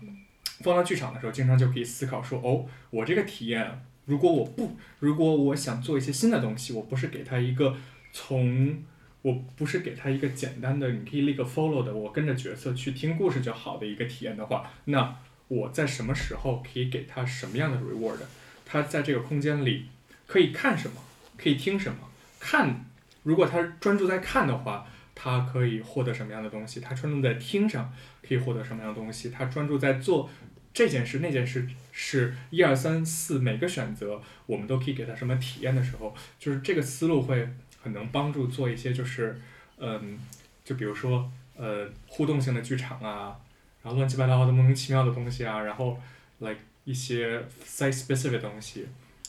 放到剧场的时候，经常就可以思考说，哦，我这个体验，如果我不，如果我想做一些新的东西，我不是给他一个从，我不是给他一个简单的，你可以立个 follow 的，我跟着角色去听故事就好的一个体验的话，那我在什么时候可以给他什么样的 reward？他在这个空间里可以看什么，可以听什么？看，如果他专注在看的话，他可以获得什么样的东西？他专注在听上可以获得什么样的东西？他专注在做这件事那件事是一二三四每个选择我们都可以给他什么体验的时候，就是这个思路会很能帮助做一些就是嗯，就比如说呃互动性的剧场啊，然后乱七八糟的莫名其妙的东西啊，然后 like 一些 site specific 的东西，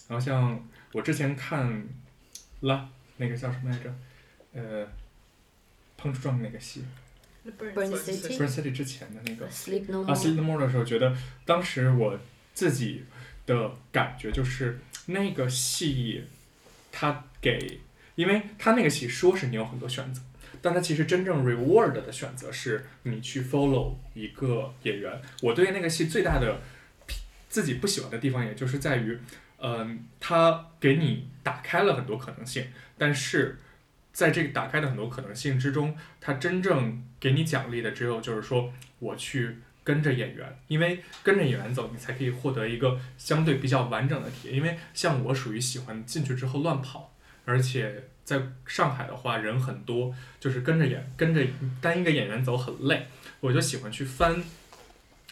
然后像我之前看啦那个叫什么来着，呃。碰触撞那个戏 Burn City 之前的那个 Sleep No 啊，《Sleep More，No More》的时候，觉得当时我自己的感觉就是那个戏，它给，因为它那个戏说是你有很多选择，但它其实真正 reward 的选择是你去 follow 一个演员。我对那个戏最大的自己不喜欢的地方，也就是在于，嗯，它给你打开了很多可能性，但是。在这个打开的很多可能性之中，它真正给你奖励的只有就是说，我去跟着演员，因为跟着演员走，你才可以获得一个相对比较完整的体验。因为像我属于喜欢进去之后乱跑，而且在上海的话人很多，就是跟着演跟着单一个演员走很累，我就喜欢去翻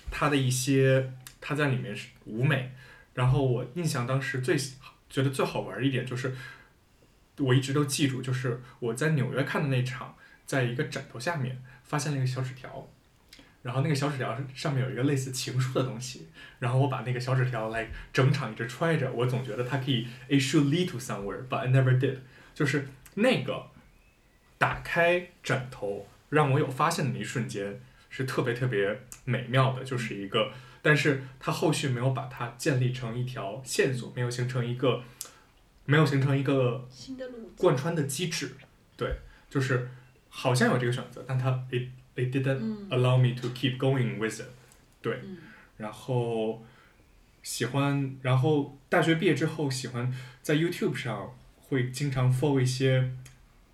他的一些他在里面是舞美，然后我印象当时最觉得最好玩儿一点就是，我一直都记住，就是我在纽约看的那场，在一个枕头下面发现了一个小纸条。然后那个小纸条上面有一个类似情书的东西，然后我把那个小纸条来整场一直揣着，我总觉得它可以 it should lead to somewhere，but I never did。就是那个打开枕头让我有发现的那一瞬间是特别特别美妙的，就是一个，但是它后续没有把它建立成一条线索，没有形成一个，没有形成一个新的路贯穿的机制，对，就是好像有这个选择，但它 it it didn't 嗯。allow me to keep going with it，对，嗯。然后喜欢，然后大学毕业之后喜欢在 YouTube 上会经常 follow 一些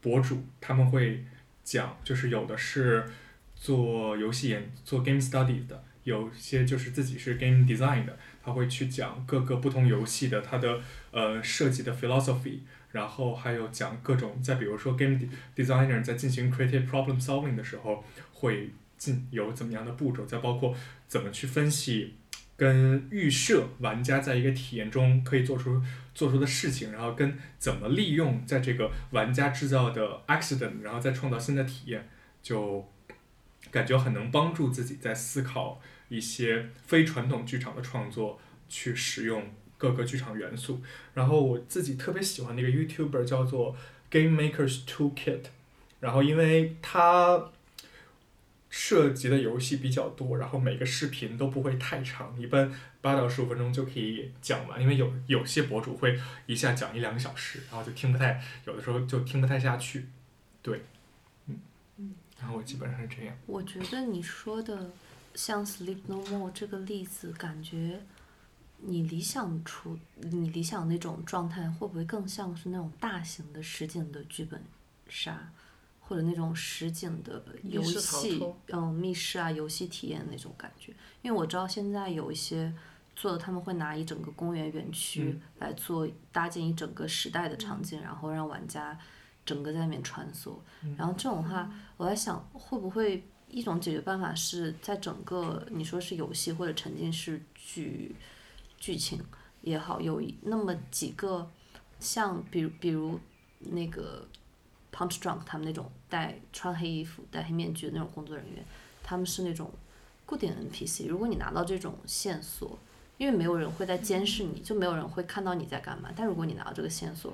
博主，他们会讲，就是有的是做游戏研做 game study 的，有些就是自己是 game design 的，他会去讲各个不同游戏的它的呃设计的 philosophy，然后还有讲各种，再比如说 game de- designer 在进行 creative problem solving 的时候，会进有怎么样的步骤，再包括怎么去分析跟预设玩家在一个体验中可以做出做出的事情，然后跟怎么利用在这个玩家制造的 accident，然后再创造新的体验，就感觉很能帮助自己在思考一些非传统剧场的创作，去使用各个剧场元素。然后我自己特别喜欢的一个 YouTuber 叫做 Game Makers Toolkit，然后因为他涉及的游戏比较多，然后每个视频都不会太长，一般八到十五分钟就可以讲完。因为有有些博主会一下讲一两个小时，然后就听不太，有的时候就听不太下去。对，嗯，然后我基本上是这样。我觉得你说的像《Sleep No More》这个例子，感觉你理想出你理想那种状态，会不会更像是那种大型的实景的剧本杀，或者那种实景的游戏，嗯，密室啊游戏体验那种感觉？因为我知道现在有一些做的，他们会拿一整个公园园区嗯来做搭建一整个时代的场景，然后让玩家整个在里面穿梭。然后这种话，我在想会不会一种解决办法是在整个你说是游戏或者沉浸式剧剧情也好，有那么几个像比如比如那个 Punch Drunk 他们那种戴穿黑衣服、戴黑面具的那种工作人员，他们是那种固定 NPC。如果你拿到这种线索，因为没有人会在监视你，就没有人会看到你在干嘛。但如果你拿到这个线索，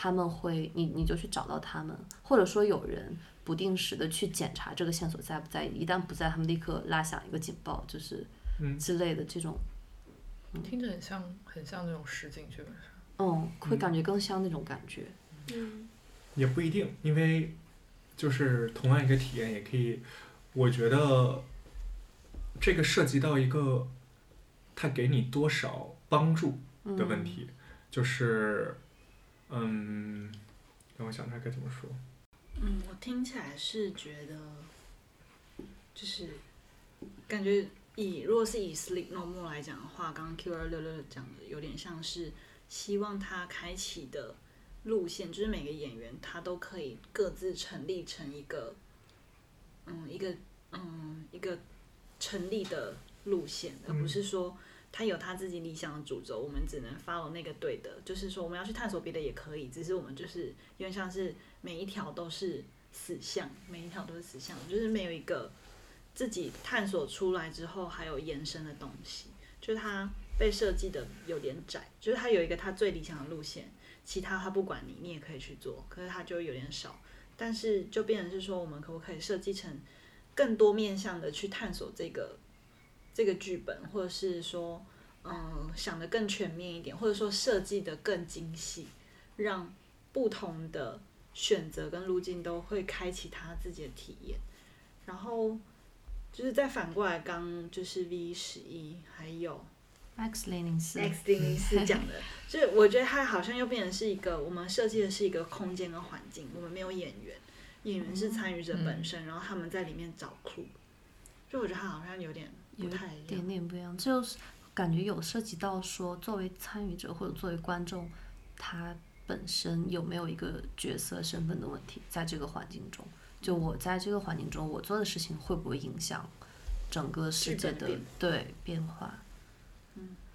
他们会，你你就去找到他们，或者说有人不定时的去检查这个线索在不在，一旦不在，他们立刻拉响一个警报，就是嗯。之类的这种，听着很像很像那种实景剧本杀。嗯，会感觉更像那种感觉。嗯。也不一定，因为就是同样一个体验，也可以，我觉得这个涉及到一个他给你多少帮助的问题，就是，嗯，让我想想该怎么说。嗯，我听起来是觉得，就是感觉以如果是以 Sleep No More 来讲的话，刚刚 Q 二六六讲的有点像是希望他开启的路线，就是每个演员他都可以各自成立成一个，嗯，一个嗯一个成立的路线，而不是说。他有他自己理想的主轴，我们只能 follow 那个对的。就是说，我们要去探索别的也可以，只是我们就是因为像是每一条都是死巷，每一条都是死巷，就是没有一个自己探索出来之后还有延伸的东西。就是它被设计的有点窄，就是它有一个它最理想的路线，其他它不管你，你也可以去做，可是它就有点少。但是就变成是说，我们可不可以设计成更多面向的去探索这个这个剧本，或者是说，嗯，想的更全面一点，或者说设计的更精细，让不同的选择跟路径都会开启他自己的体验。然后就是再反过来，刚就是 V 十一还有 X 零零四，X 零零四讲的，就是我觉得他好像又变成是一个我们设计的是一个空间跟环境，我们没有演员，演员是参与者本身，然后他们在里面找 clue，就我觉得他好像有点不有一。点点不一样，就是感觉有涉及到说，作为参与者或者作为观众，他本身有没有一个角色身份的问题，在这个环境中，就我在这个环境中，我做的事情会不会影响整个世界的对变化？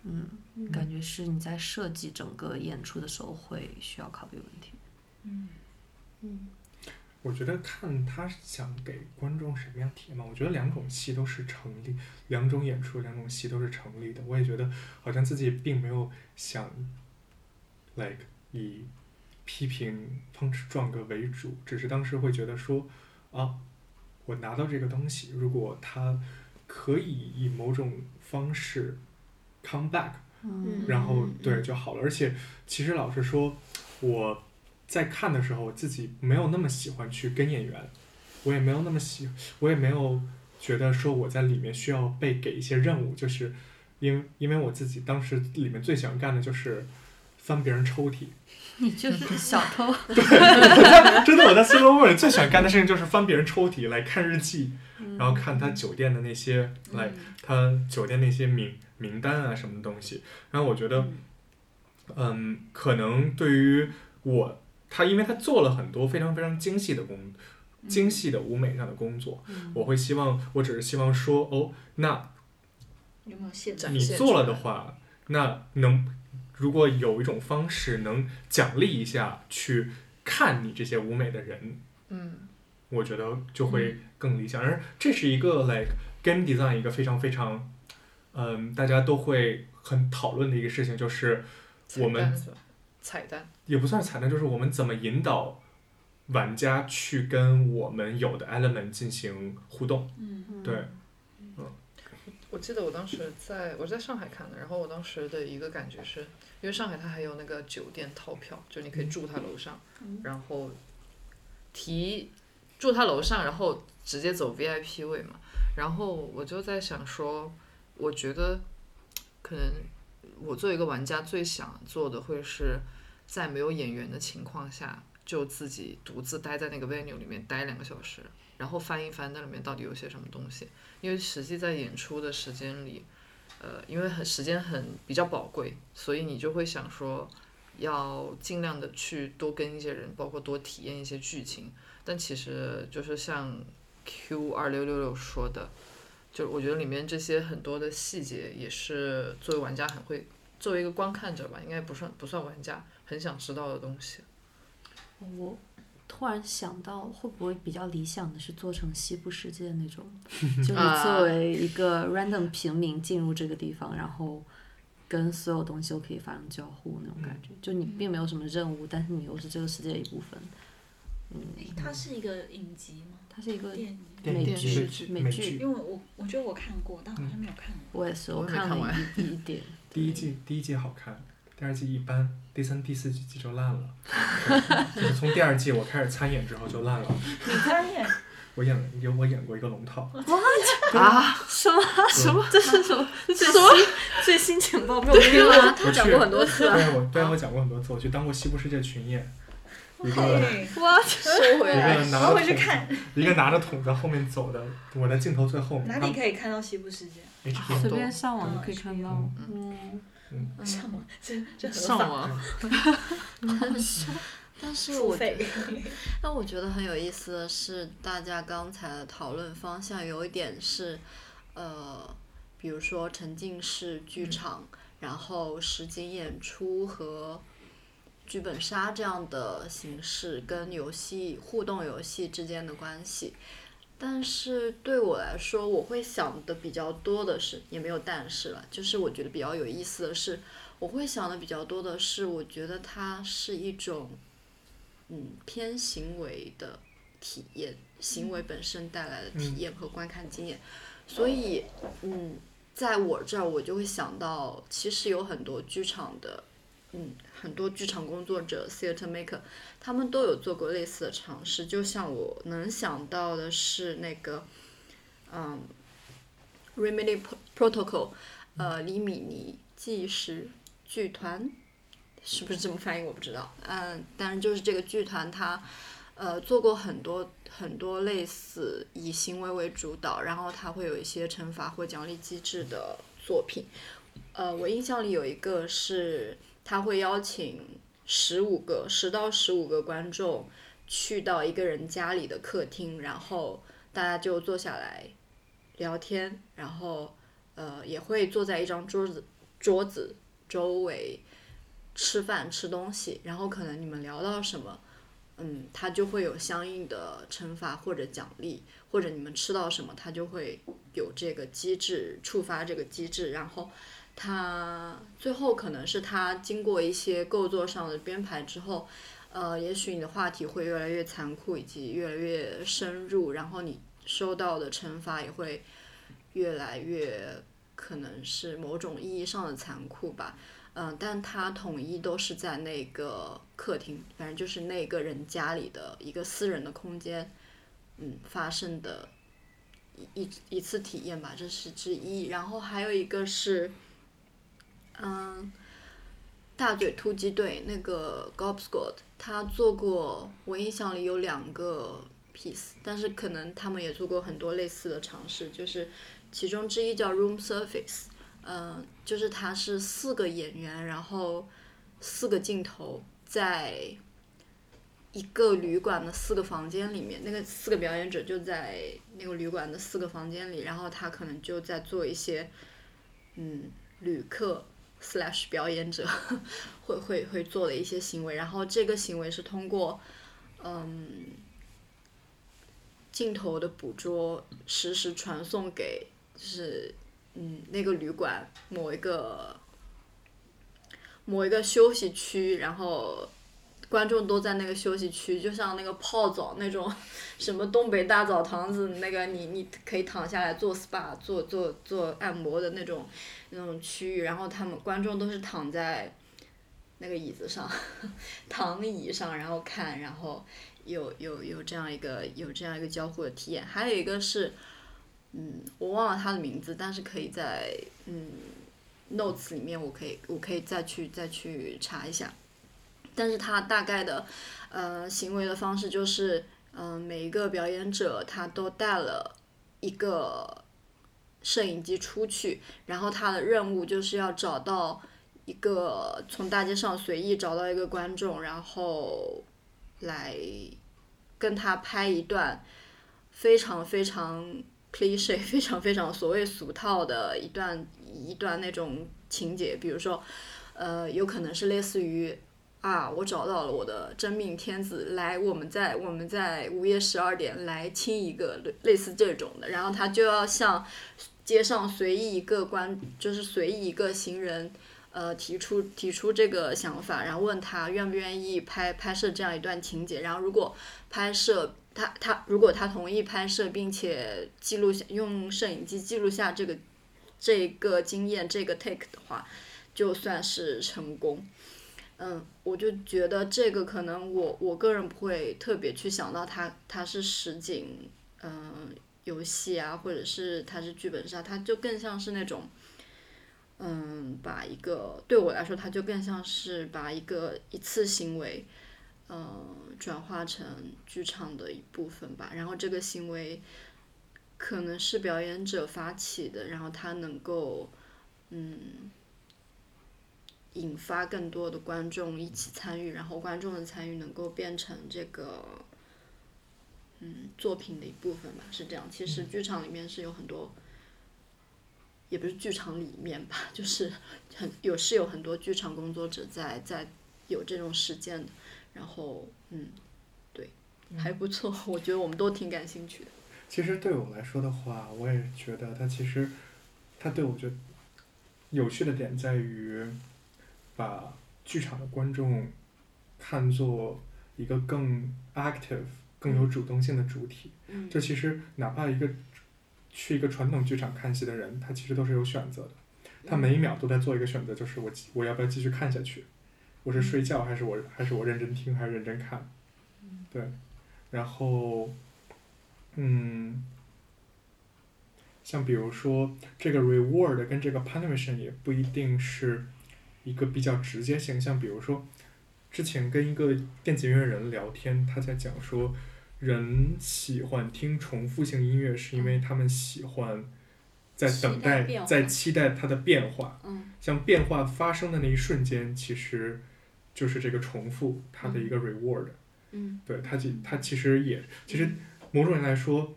嗯嗯感觉是你在设计整个演出的时候会需要考虑问题。我觉得看他想给观众什么样体验嘛，我觉得两种戏都是成立，两种演出两种戏都是成立的。我也觉得好像自己并没有想，like 以批评《Punch Drunk》为主，只是当时会觉得说，啊，我拿到这个东西，如果它可以以某种方式 come back，嗯然后嗯对就好了。而且其实老实说，我在看的时候，我自己没有那么喜欢去跟演员，我也没有那么喜，我也没有觉得说我在里面需要被给一些任务，就是因为因为我自己当时里面最想干的就是翻别人抽屉。你就是小偷，对真的，我在 Slow Mo 里最喜欢干的事情就是翻别人抽屉来看日记，嗯然后看他酒店的那些来他酒店那些名名单啊什么的东西。然后我觉得，嗯，可能对于我，他因为他做了很多非常非常精细的工，精细的舞美上的工作，我会希望，我只是希望说，哦，那有没有现你做了的话，那能如果有一种方式能奖励一下去看你这些舞美的人，嗯。我觉得就会更理想。而这是一个 like game design 一个非常非常，嗯，大家都会很讨论的一个事情，就是我们彩蛋也不算是彩蛋，就是我们怎么引导玩家去跟我们有的 element 进行互动。嗯。对，我记得我当时在我是在上海看的，然后我当时的一个感觉是，因为上海它还有那个酒店套票，就你可以住它楼上，然后提住它楼上，然后直接走 VIP 位嘛。然后我就在想说，我觉得可能我作为一个玩家最想做的会是在没有演员的情况下，就自己独自待在那个 venue 里面待两个小时，然后翻一翻那里面到底有些什么东西。因为实际在演出的时间里，呃，因为很时间很比较宝贵，所以你就会想说，要尽量的去多跟一些人，包括多体验一些剧情。但其实就是像 Q 二六六六说的，就我觉得里面这些很多的细节，也是作为玩家很会，作为一个观看者吧，应该不算不算玩家，很想知道的东西。我突然想到，会不会比较理想的是做成西部世界那种，就你啊作为一个 random 平民进入这个地方，然后跟所有东西都可以发生交互那种感觉，就你并没有什么任务，但是你又是这个世界的一部分。嗯，它是一个影集吗？它是一个电影？美电剧视，美剧美剧，因为我我觉得我看过，但好像没有看过。我也是，我我看了一一点。第一季第一季好看，第二季一般，第三、第四季就烂了。对 就是从第二季我开始参演之后就烂了。你参演？我演有我演过一个龙套，啊，什么什么？这是什么？最新最新情报被我听了。他讲过很多次啊。对，我对我讲过很多次，我去当过西部世界群演，一个对，哇，收回来。个拿我回去，看，一个拿着桶在 后面走的，我的镜头最后面。哪里可以看到西部世界？随便上网就可以看到。嗯。嗯，上网，这这合上法。网，但是付我觉得费。但我觉得很有意思的是，大家刚才的讨论方向有一点是，呃，比如说沉浸式剧场，然后实景演出和剧本杀这样的形式跟游戏互动游戏之间的关系。但是对我来说，我会想的比较多的是，也没有但是了，就是我觉得比较有意思的是，我会想的比较多的是，我觉得它是一种。嗯，偏行为的体验，行为本身带来的体验和观看经验，所以，嗯，在我这儿我就会想到，其实有很多剧场的，嗯，很多剧场工作者 （theater maker），他们都有做过类似的尝试。就像我能想到的是那个，嗯，Remedy Protocol，呃，李米尼纪实剧团。是不是这么翻译我不知道，嗯，但是就是这个剧团它，呃做过很多很多类似以行为为主导，然后它会有一些惩罚或奖励机制的作品。呃，我印象里有一个是他会邀请十五个十到十五个观众去到一个人家里的客厅，然后大家就坐下来聊天，然后呃也会坐在一张桌子桌子周围吃饭吃东西，然后可能你们聊到什么，嗯，他就会有相应的惩罚或者奖励，或者你们吃到什么，他就会有这个机制触发这个机制，然后。他最后可能是他经过一些构作上的编排之后，呃，也许你的话题会越来越残酷，以及越来越深入，然后你收到的惩罚也会越来越可能是某种意义上的残酷吧。嗯，但它统一都是在那个客厅，反正就是那个人家里的一个私人的空间，嗯，发生的一一一次体验吧，这是之一。然后还有一个是。嗯，大嘴突击队那个 Gob Squad，他做过，我印象里有两个 piece，但是可能他们也做过很多类似的尝试，就是其中之一叫 Room Surface，嗯，就是他是四个演员，然后四个镜头在一个旅馆的四个房间里面，那个四个表演者就在那个旅馆的四个房间里，然后他可能就在做一些，嗯，旅客。Slash 表演者会会会做的一些行为，然后这个行为是通过嗯镜头的捕捉实时传送给就是嗯那个旅馆某一个某一个休息区，然后。观众都在那个休息区，就像那个泡澡那种，什么东北大澡堂子那个，你你可以躺下来做 SPA 做做做按摩的那种那种区域，然后他们观众都是躺在那个椅子上，躺椅上然后看，然后有有有这样一个有这样一个交互的体验，还有一个是，嗯，我忘了他的名字，但是可以在嗯 notes 里面，我可以我可以再去再去查一下。但是他大概的，呃，行为的方式就是，嗯，每一个表演者他都带了一个摄影机出去，然后他的任务就是要找到一个从大街上随意找到一个观众，然后来跟他拍一段非常非常 cliche、非常非常所谓俗套的一段一段那种情节，比如说，呃，有可能是类似于。啊，我找到了我的真命天子，来，我们在我们在午夜十二点来亲一个类类似这种的，然后他就要向街上随意一个观，就是随意一个行人，呃，提出提出这个想法，然后问他愿不愿意拍拍摄这样一段情节，然后如果拍摄他他如果他同意拍摄，并且记录下用摄影机记录下这个这个经验这个 take 的话，就算是成功。嗯，我就觉得这个可能我我个人不会特别去想到它它是实景嗯游戏啊，或者是它是剧本杀，它就更像是那种嗯把一个对我来说，它就更像是把一个一次行为嗯转化成剧场的一部分吧。然后这个行为可能是表演者发起的，然后他能够嗯。引发更多的观众一起参与，然后观众的参与能够变成这个，嗯，作品的一部分吧，是这样。其实剧场里面是有很多，也不是剧场里面吧，就是很有是有很多剧场工作者在在有这种实践的，然后嗯，对，还不错，我觉得我们都挺感兴趣的。其实对我来说的话，我也觉得它其实，它对我觉得有趣的点在于。把剧场的观众看作一个更 active、更有主动性的主体，就其实哪怕一个去一个传统剧场看戏的人，他其实都是有选择的。他每一秒都在做一个选择，就是我我要不要继续看下去？我是睡觉还是我还是我认真听还是认真看？对，然后，嗯，像比如说这个 reward 跟这个 punishment 也不一定是。一个比较直接现象比如说，之前跟一个电子音乐人聊天，他在讲说，人喜欢听重复性音乐，是因为他们喜欢在等待在期待它的变化。嗯。像变化发生的那一瞬间，其实就是这个重复它的一个 reward。嗯。对它其它其实也其实某种人来说，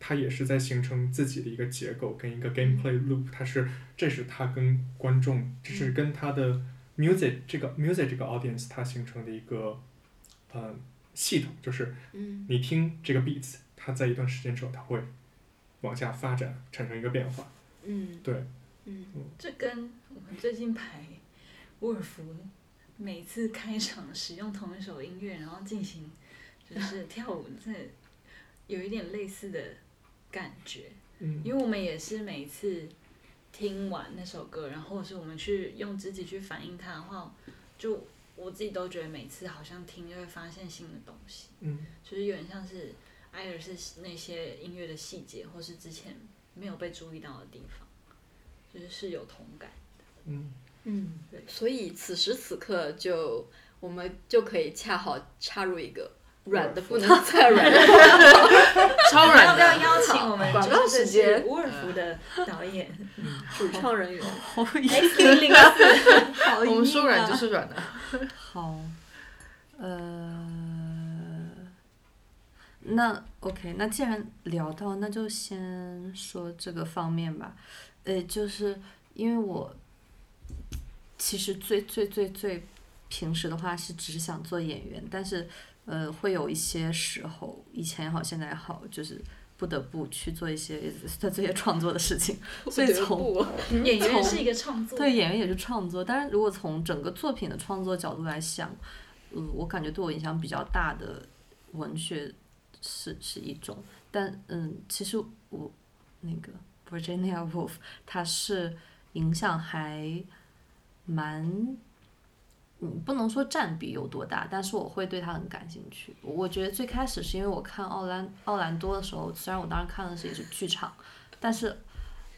它也是在形成自己的一个结构跟一个 gameplay loop，它是这是它跟观众，这是跟它的 music 这个 music 这个 audience 它形成的一个呃系统，就是嗯。你听这个 beats，它在一段时间之后它会往下发展，产生一个变化。嗯。对，嗯这跟我们最近排沃尔夫每次开场使用同一首音乐，然后进行就是跳舞，这有一点类似的感觉。嗯。因为我们也是每次听完那首歌，然后或是我们去用自己去反映它的话，就我自己都觉得每次好像听就会发现新的东西，嗯。就是有点像是艾尔是那些音乐的细节，或是之前没有被注意到的地方，就是是有同感的。嗯。嗯。对，所以此时此刻就我们就可以恰好插入一个软的不能再软 的超要不要软的，邀请我们广告就是时尔夫的导演主创人员。X 零零四？好我们说软就是软的。好，呃，那 OK，那既然聊到，那就先说这个方面吧。呃，就是因为我其实最最最最平时的话是只想做演员，但是呃会有一些时候，以前也好，现在也好，就是不得不去做一些在这些创作的事情，所以从不 演员是一个创作，对，演员也是创作，但是如果从整个作品的创作角度来想，嗯，我感觉对我影响比较大的文学是是一种，但嗯，其实我那个 Virginia Woolf 她是影响还蛮，嗯，不能说占比有多大，但是我会对他很感兴趣。我觉得最开始是因为我看奥兰奥兰多的时候，虽然我当时看的是也是剧场，但是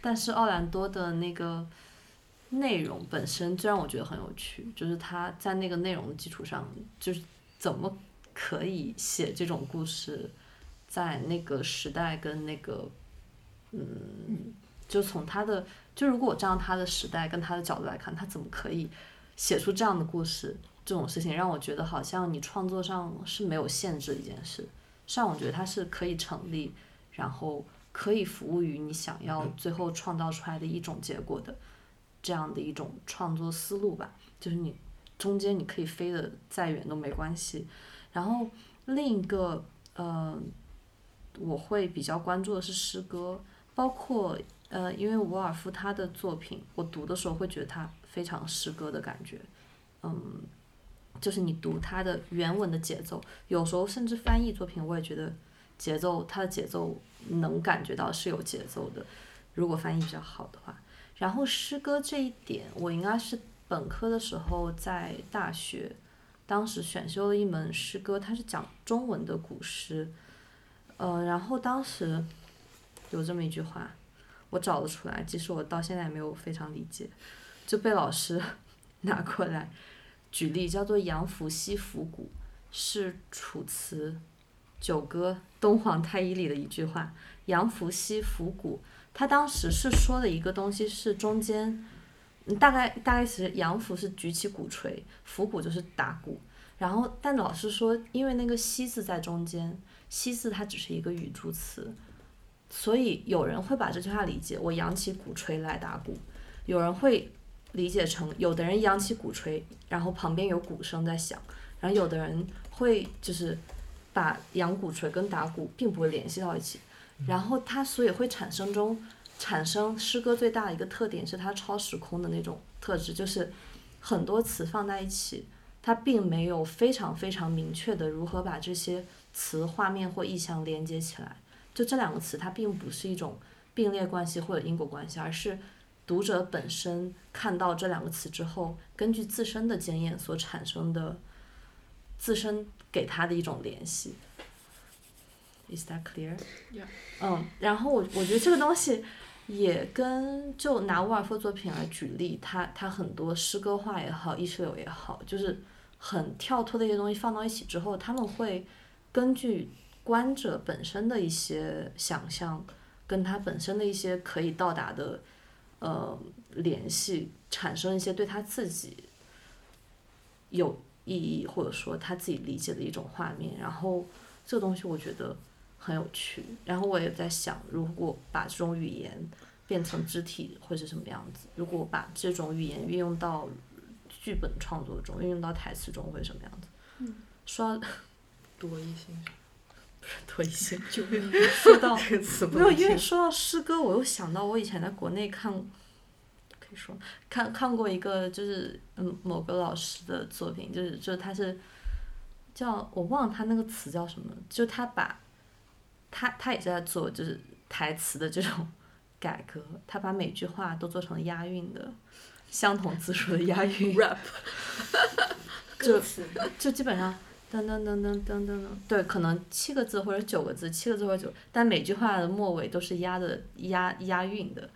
但是奥兰多的那个。内容本身就让我觉得很有趣，就是他在那个内容的基础上，就是怎么可以写这种故事，在那个时代跟那个，嗯，就从他的，就如果我站到他的时代跟他的角度来看，他怎么可以写出这样的故事？这种事情让我觉得好像你创作上是没有限制的一件事，上我觉得它是可以成立，然后可以服务于你想要最后创造出来的一种结果的。这样的一种创作思路吧，就是你中间你可以飞得再远都没关系。然后另一个呃，我会比较关注的是诗歌，包括呃，因为伍尔夫他的作品，我读的时候会觉得他非常诗歌的感觉，嗯，就是你读他的原文的节奏，有时候甚至翻译作品，我也觉得节奏他的节奏能感觉到是有节奏的，如果翻译比较好的话。然后诗歌这一点，我应该是本科的时候在大学，当时选修了一门诗歌，它是讲中文的古诗，呃，然后当时有这么一句话，我找得出来，即使我到现在也没有非常理解，就被老师 拿过来举例，叫做“杨府西府谷”，是《楚辞·九歌·东皇太一》里的一句话，“杨府西府谷”。他当时是说的一个东西是中间，大概大概是杨府是举起鼓槌，府鼓就是打鼓。然后但老师说，因为那个西字在中间，西字它只是一个语助词，所以有人会把这句话理解我扬起鼓槌来打鼓，有人会理解成有的人扬起鼓槌，然后旁边有鼓声在响，然后有的人会就是把扬鼓槌跟打鼓并不会联系到一起。然后它所以会产生中产生诗歌最大的一个特点是它超时空的那种特质，就是很多词放在一起，它并没有非常非常明确的如何把这些词画面或意象连接起来。就这两个词，它并不是一种并列关系或者因果关系，而是读者本身看到这两个词之后，根据自身的经验所产生的自身给他的一种联系。Is that clear? Yeah. 嗯，然后我我觉得这个东西也跟就拿沃尔夫作品来举例，他他很多诗歌化也好，意识流也好，就是很跳脱的一些东西放到一起之后，他们会根据观者本身的一些想象，跟他本身的一些可以到达的呃联系，产生一些对他自己有意义或者说他自己理解的一种画面。然后这个东西我觉得很有趣。然后我也在想，如果把这种语言变成肢体会是什么样子？如果把这种语言运用到剧本创作中，运用到台词中会是什么样子？嗯，说，多一些。救命！说到 这个词不没有，因为说到诗歌，我又想到我以前在国内看，可以说看看过一个就是嗯某个老师的作品，就是就是他是叫我忘了他那个词叫什么，就他把他他也是在做就是台词的这种改革，他把每句话都做成了押韵的，相同字数的押韵 rap 就就基本上噔噔噔噔噔噔噔，对，可能七个字或者九个字，七个字或者九，但每句话的末尾都是押的押押韵的，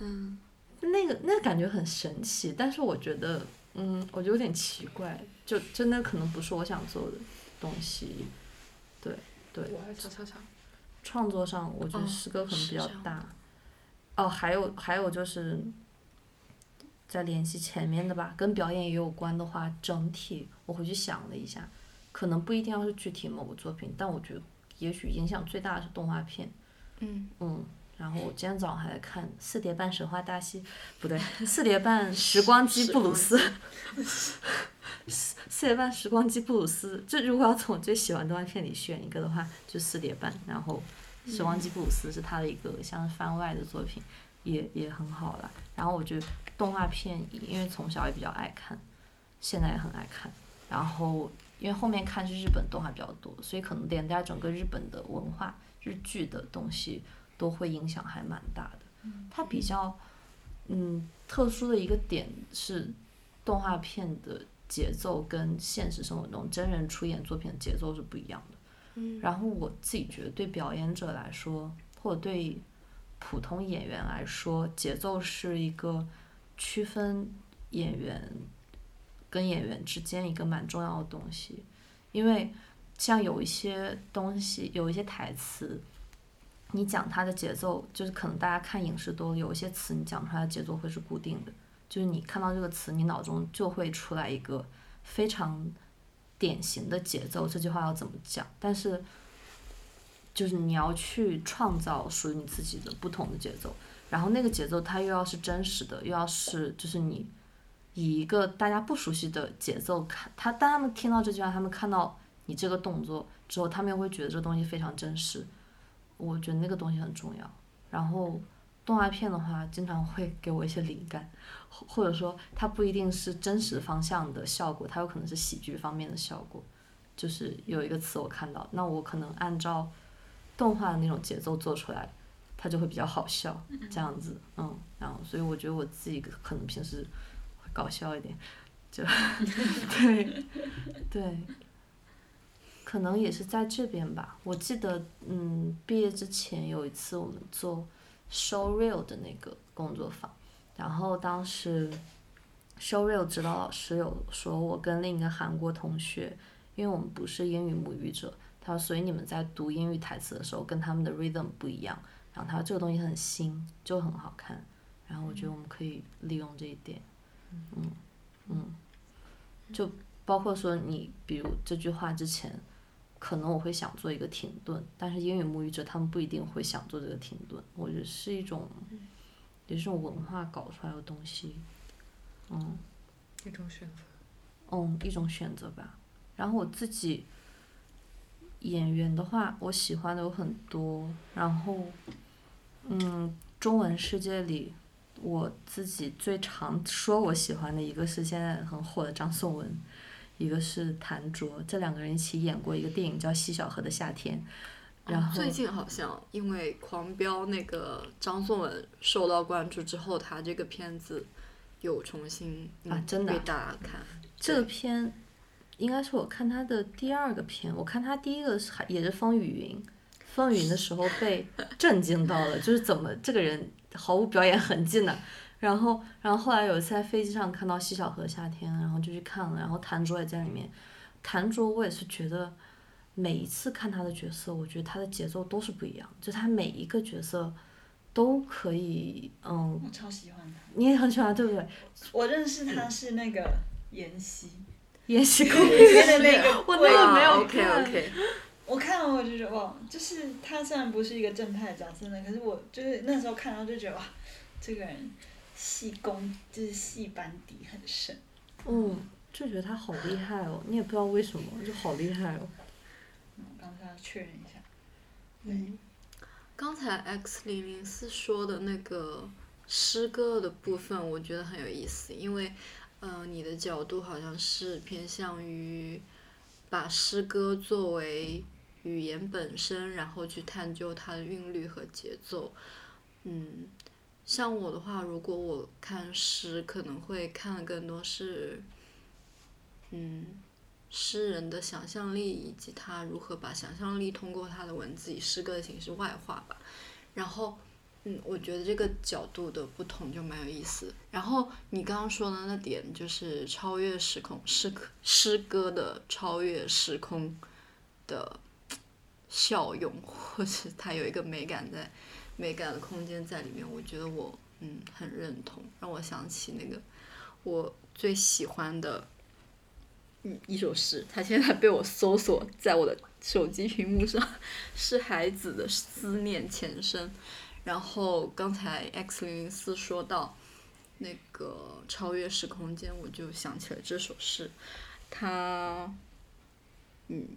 嗯，那个那个感觉很神奇，但是我觉得，嗯，我觉得有点奇怪，就真的可能不是我想做的东西，对对。创作上我觉得哦诗歌可能比较大。哦，还有还有就是，再联系前面的吧，跟表演也有关的话，整体我回去想了一下，可能不一定要是具体某个作品，但我觉得也许影响最大的是动画片。嗯，嗯，然后我今天早上还在看《四叠半神话大戏》，不对，《四叠半时光机布鲁斯》。四四叠半时光机布鲁斯，这如果要从我最喜欢动画片里选一个的话，就四叠半。然后，时光机布鲁斯是他的一个像是番外的作品，也也很好了。然后我觉得动画片，因为从小也比较爱看，现在也很爱看。然后因为后面看是日本动画比较多，所以可能连带整个日本的文化、日剧的东西都会影响还蛮大的。它比较嗯特殊的一个点是，动画片的节奏跟现实生活中真人出演作品的节奏是不一样的。嗯然后我自己觉得，对表演者来说，或者对普通演员来说，节奏是一个区分演员跟演员之间一个蛮重要的东西，因为像有一些东西，有一些台词，你讲它的节奏，就是可能大家看影视都有一些词，你讲出来的节奏会是固定的，就是你看到这个词，你脑中就会出来一个非常典型的节奏，这句话要怎么讲，但是。就是你要去创造属于你自己的不同的节奏，然后那个节奏它又要是真实的，又要是就是你以一个大家不熟悉的节奏看他，当他们听到这句话，他们看到你这个动作之后，他们又会觉得这个东西非常真实。我觉得那个东西很重要。然后动画片的话，经常会给我一些灵感，或或者说它不一定是真实方向的效果，它有可能是喜剧方面的效果。就是有一个词我看到，那我可能按照动画的那种节奏做出来，它就会比较好笑，这样子，嗯，然后所以我觉得我自己可能平时会搞笑一点，就 对对，可能也是在这边吧。我记得，嗯，毕业之前有一次我们做 show real 的那个工作坊，然后当时 show real 指导老师有说我跟另一个韩国同学，因为我们不是英语母语者，他说所以你们在读英语台词的时候跟他们的 rhythm 不一样，然后他说这个东西很新，就很好看，然后我觉得我们可以利用这一点，嗯嗯嗯，就包括说你比如这句话之前。可能我会想做一个停顿，但是英语母语者他们不一定会想做这个停顿。我觉得是一种，也是一种文化搞出来的东西，嗯，一种选择。嗯，一种选择吧。然后我自己演员的话，我喜欢的有很多。然后，嗯，中文世界里，我自己最常说我喜欢的一个是现在很火的张颂文。一个是谭卓，这两个人一起演过一个电影叫《西小河的夏天》，然后、哦最近好像因为《狂飙》那个张颂文受到关注之后，他这个片子有重新、嗯啊真的啊被大家看。这个片应该是我看他的第二个片，我看他第一个是还也是风雨云，风雨云的时候被震惊到了，就是怎么这个人毫无表演痕迹呢？然后，然后后来有一次在飞机上看到《西小河夏天》，然后就去看了，然后谭卓也在里面。谭卓我也是觉得，每一次看他的角色，我觉得他的节奏都是不一样，就他每一个角色都可以，嗯，我超喜欢他。你也很喜欢对不对？我认识他是那个妍希，延禧攻里略面的那个我那个没有 OK 看 OK，我看了我就觉得哇，就是他虽然不是一个正派的角色呢，可是我就是那时候看到就觉得哇，这个人戏功就是戏班底很深。嗯，就觉得他好厉害哦，你也不知道为什么，就好厉害哦。嗯，刚才要确认一下。嗯，刚才 X 零零四说的那个诗歌的部分，我觉得很有意思，因为，呃，你的角度好像是偏向于把诗歌作为语言本身，然后去探究它的韵律和节奏。嗯，像我的话，如果我看诗，可能会看的更多是，嗯。诗人的想象力以及他如何把想象力通过他的文字以诗歌的形式外化吧。然后，嗯，我觉得这个角度的不同就蛮有意思。然后你刚刚说的那点就是超越时空诗诗歌的超越时空的效用，或者它有一个美感在美感的空间在里面。我觉得我嗯很认同，让我想起那个我最喜欢的。一一首诗，它现在被我搜索在我的手机屏幕上，是孩子的思念前身。然后刚才 X 零零四说到那个超越时空间，我就想起了这首诗。它，嗯，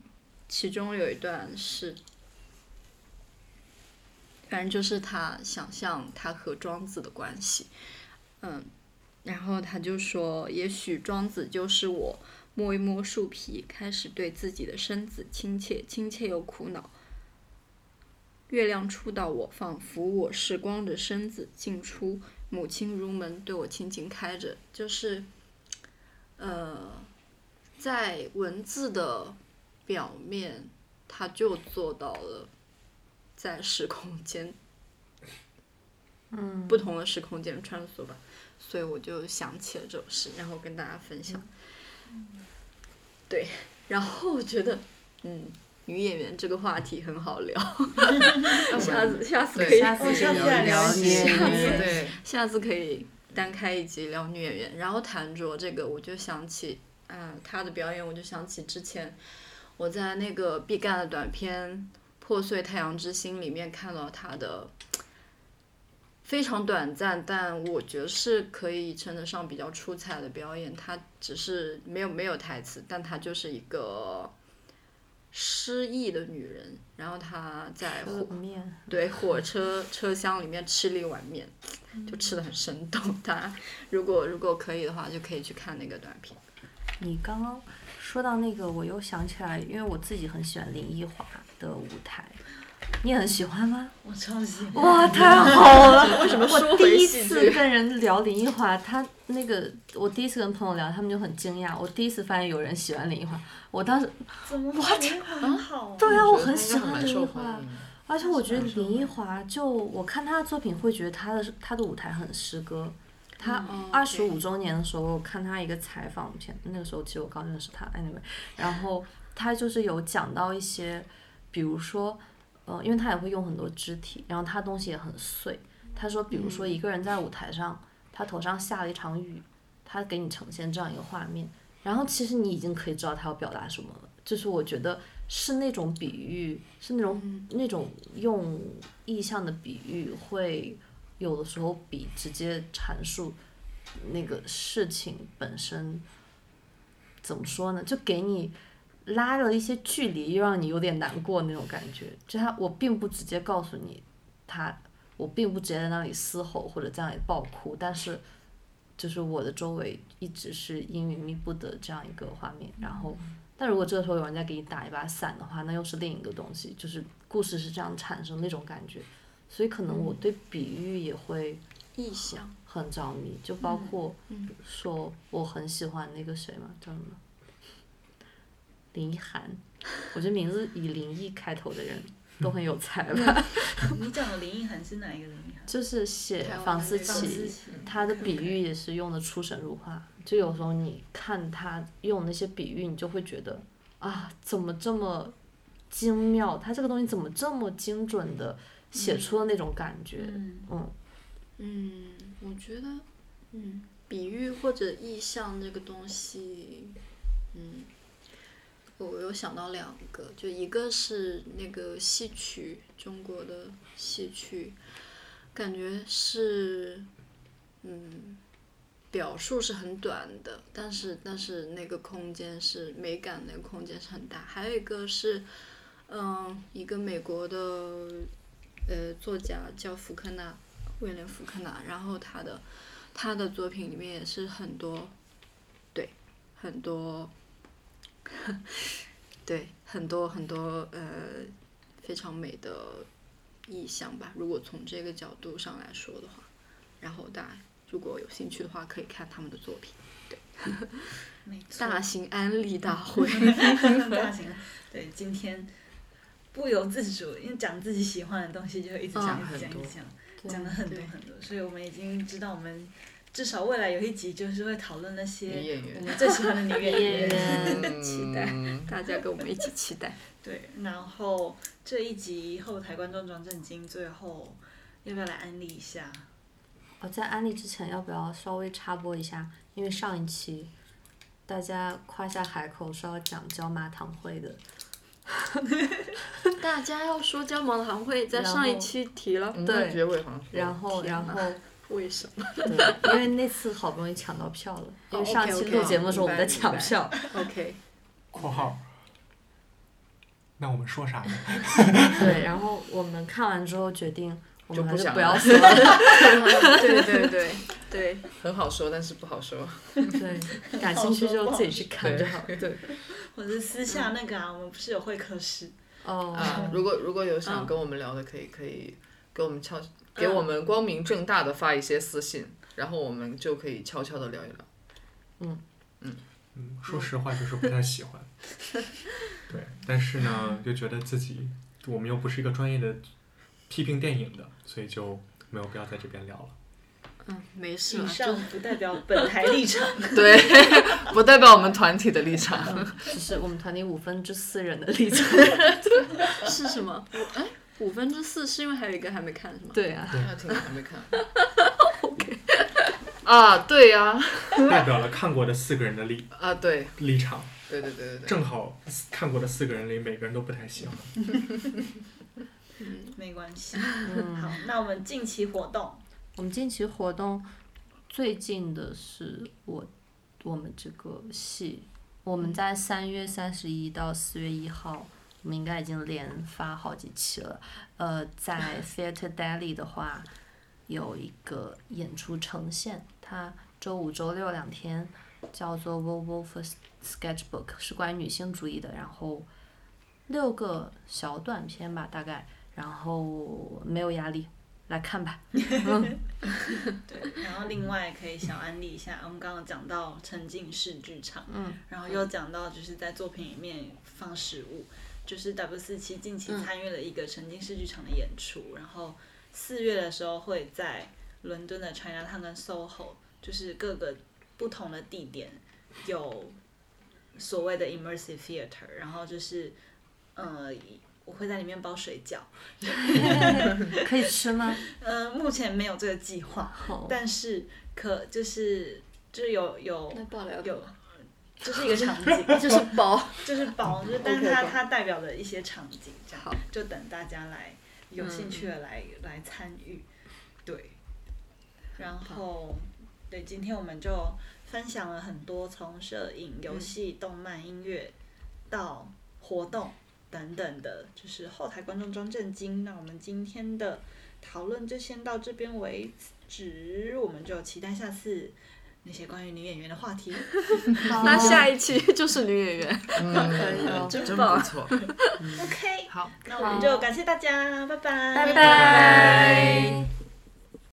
其中有一段是，反正就是他想象他和庄子的关系，嗯，然后他就说，也许庄子就是我。摸一摸树皮，开始对自己的身子亲切，亲切又苦恼。月亮触到我，仿佛我是光着身子进出。母亲如门，对我轻轻开着。就是，呃，在文字的表面，他就做到了在时空间，嗯，不同的时空间穿梭吧。所以我就想起了这首诗，然后跟大家分享。对，然后我觉得，嗯，女演员这个话题很好聊，下次下次可以下次聊聊女演员，对，下次可以单开一集聊女演员。然后谭卓这个，我就想起，啊，她的表演，我就想起之前我在那个毕赣的短片《破碎太阳之心》里面看到他的。非常短暂，但我觉得是可以称得上比较出彩的表演。他只是没有没有台词，但他就是一个失忆的女人。然后她在火对火车车厢里面吃了一碗面，就吃的很生动。大家如果如果可以的话，就可以去看那个短片。你刚刚说到那个，我又想起来，因为我自己很喜欢林奕华的舞台。你很喜欢吗？我超喜欢。哇，太好了！为什么我第一次跟人聊林奕华，他那个我第一次跟朋友聊，他们就很惊讶。我第一次发现有人喜欢林奕华，我当时怎么？哇，林奕华很好。对啊，我很喜欢林奕华，而且我觉得林奕华就我看他的作品会觉得他的他的舞台很诗歌。他二十五周年的时候看他一个采访片，那个时候其实我刚认识他，anyway，然后他就是有讲到一些，比如说。呃，因为他也会用很多肢体，然后他东西也很碎。他说，比如说一个人在舞台上，他头上下了一场雨，他给你呈现这样一个画面，然后其实你已经可以知道他要表达什么了。就是我觉得是那种比喻，是那种那种用意象的比喻，会有的时候比直接阐述那个事情本身怎么说呢？就给你。拉了一些距离，又让你有点难过那种感觉。就他，我并不直接告诉你，他，我并不直接在那里嘶吼或者在那里爆哭，但是，就是我的周围一直是阴云密布的这样一个画面。然后，但如果这个时候有人在给你打一把伞的话，那又是另一个东西。就是故事是这样产生那种感觉，所以可能我对比喻也会意象很着迷。就包括说我很喜欢那个谁嘛，叫什么？林奕涵，我觉得名字以林毅开头的人都很有才吧。你讲的林奕涵是哪一个林奕涵？就是写房思琪他的比喻也是用的出神入化。就有时候你看他用那些比喻，你就会觉得啊，怎么这么精妙？他这个东西怎么这么精准的写出的那种感觉？嗯嗯嗯，我觉得，嗯，比喻或者意象这个东西，嗯，我有想到两个，就一个是那个戏曲，中国的戏曲，感觉是，嗯，表述是很短的，但是但是那个空间是美感，那个空间是很大。还有一个是，嗯，一个美国的，呃，作家叫福克纳，威廉·福克纳，然后他的他的作品里面也是很多，对，很多，对，很多很多呃非常美的意象吧。如果从这个角度上来说的话，然后大家如果有兴趣的话，可以看他们的作品。没错，大型安利大会 大型的。对，今天不由自主，因为讲自己喜欢的东西，就会一直讲，嗯一直讲，一直讲，讲了很多很多，所以我们已经知道，我们至少未来有一集就是会讨论那些我们最喜欢的女演演员。期待嗯大家跟我们一起期待。对，然后这一集后台观众装震惊，最后要不要来安利一下？我在安利之前，要不要稍微插播一下？因为上一期大家夸下海口说要讲椒麻糖会的，大家要说椒麻糖会在上一期提了，嗯对结尾好像然后然后为什么？对，因为那次好不容易抢到票了，因为哦上期录节目的时候我们在抢票，？OK，（ 括号）那我们说啥呢？对，然后我们看完之后决定，我们还是不要说了，对对对对，很好说，但是不好说。对，感兴趣就自己去看就好，对，或者是私下那个啊，我们不是有会客室？哦，啊，如果如果有想嗯跟我们聊的，可以可以给我们悄，给我们光明正大的发一些私信，然后我们就可以悄悄的聊一聊。嗯嗯嗯，说实话就是不太喜欢。对，但是呢，就觉得自己我们又不是一个专业的批评电影的，所以就没有必要在这边聊了。嗯，没事以，上不代表本台立场。对，不代表我们团体的立场。只是我们团体五分之四人的立场，是什么？五哎，五分之四是因为还有一个还没看是吗？对啊，那听还没看。啊，对呀、代表了看过的四个人的立啊，对，立场，对对对对对。正好看过的四个人里每个人都不太喜欢。没关系。嗯。好，那我们近期活动，我们近期活动最近的是我我们这个戏，我们在三月三十一到四月一号，我们应该已经连发好几期了。呃，在 Theatre Daily 的话，有一个演出呈现，它周五、周六两天，叫做 Volvo for Sketchbook，是关于女性主义的，然后六个小短片吧，大概，然后没有压力，来看吧。嗯。对，然后另外可以小安利一下，我们刚刚讲到沉浸式剧场，嗯，然后又讲到就是在作品里面放食物，就是 W 四七近期参与了一个沉浸式剧场的演出，然后四月的时候会在伦敦的 Chinatown 跟 SOHO，就是各个不同的地点有所谓的 immersive theater，然后就是呃我会在里面包水饺，可以吃吗？呃目前没有这个计划，但是可就是就是有有有，就是一个场景，就是包，就是包，就是但是它它代表的一些场景，这样就等大家来有兴趣的来、来参与，对，然后对，今天我们就分享了很多从摄影、游戏、动漫、音乐到活动等等的，就是后台观众装震惊。那我们今天的讨论就先到这边为止，我们就期待下次那些关于女演员的话题。那下一期就是女演员。嗯，可以哦真不错。OK，好。那我们就感谢大家，拜拜，拜拜拜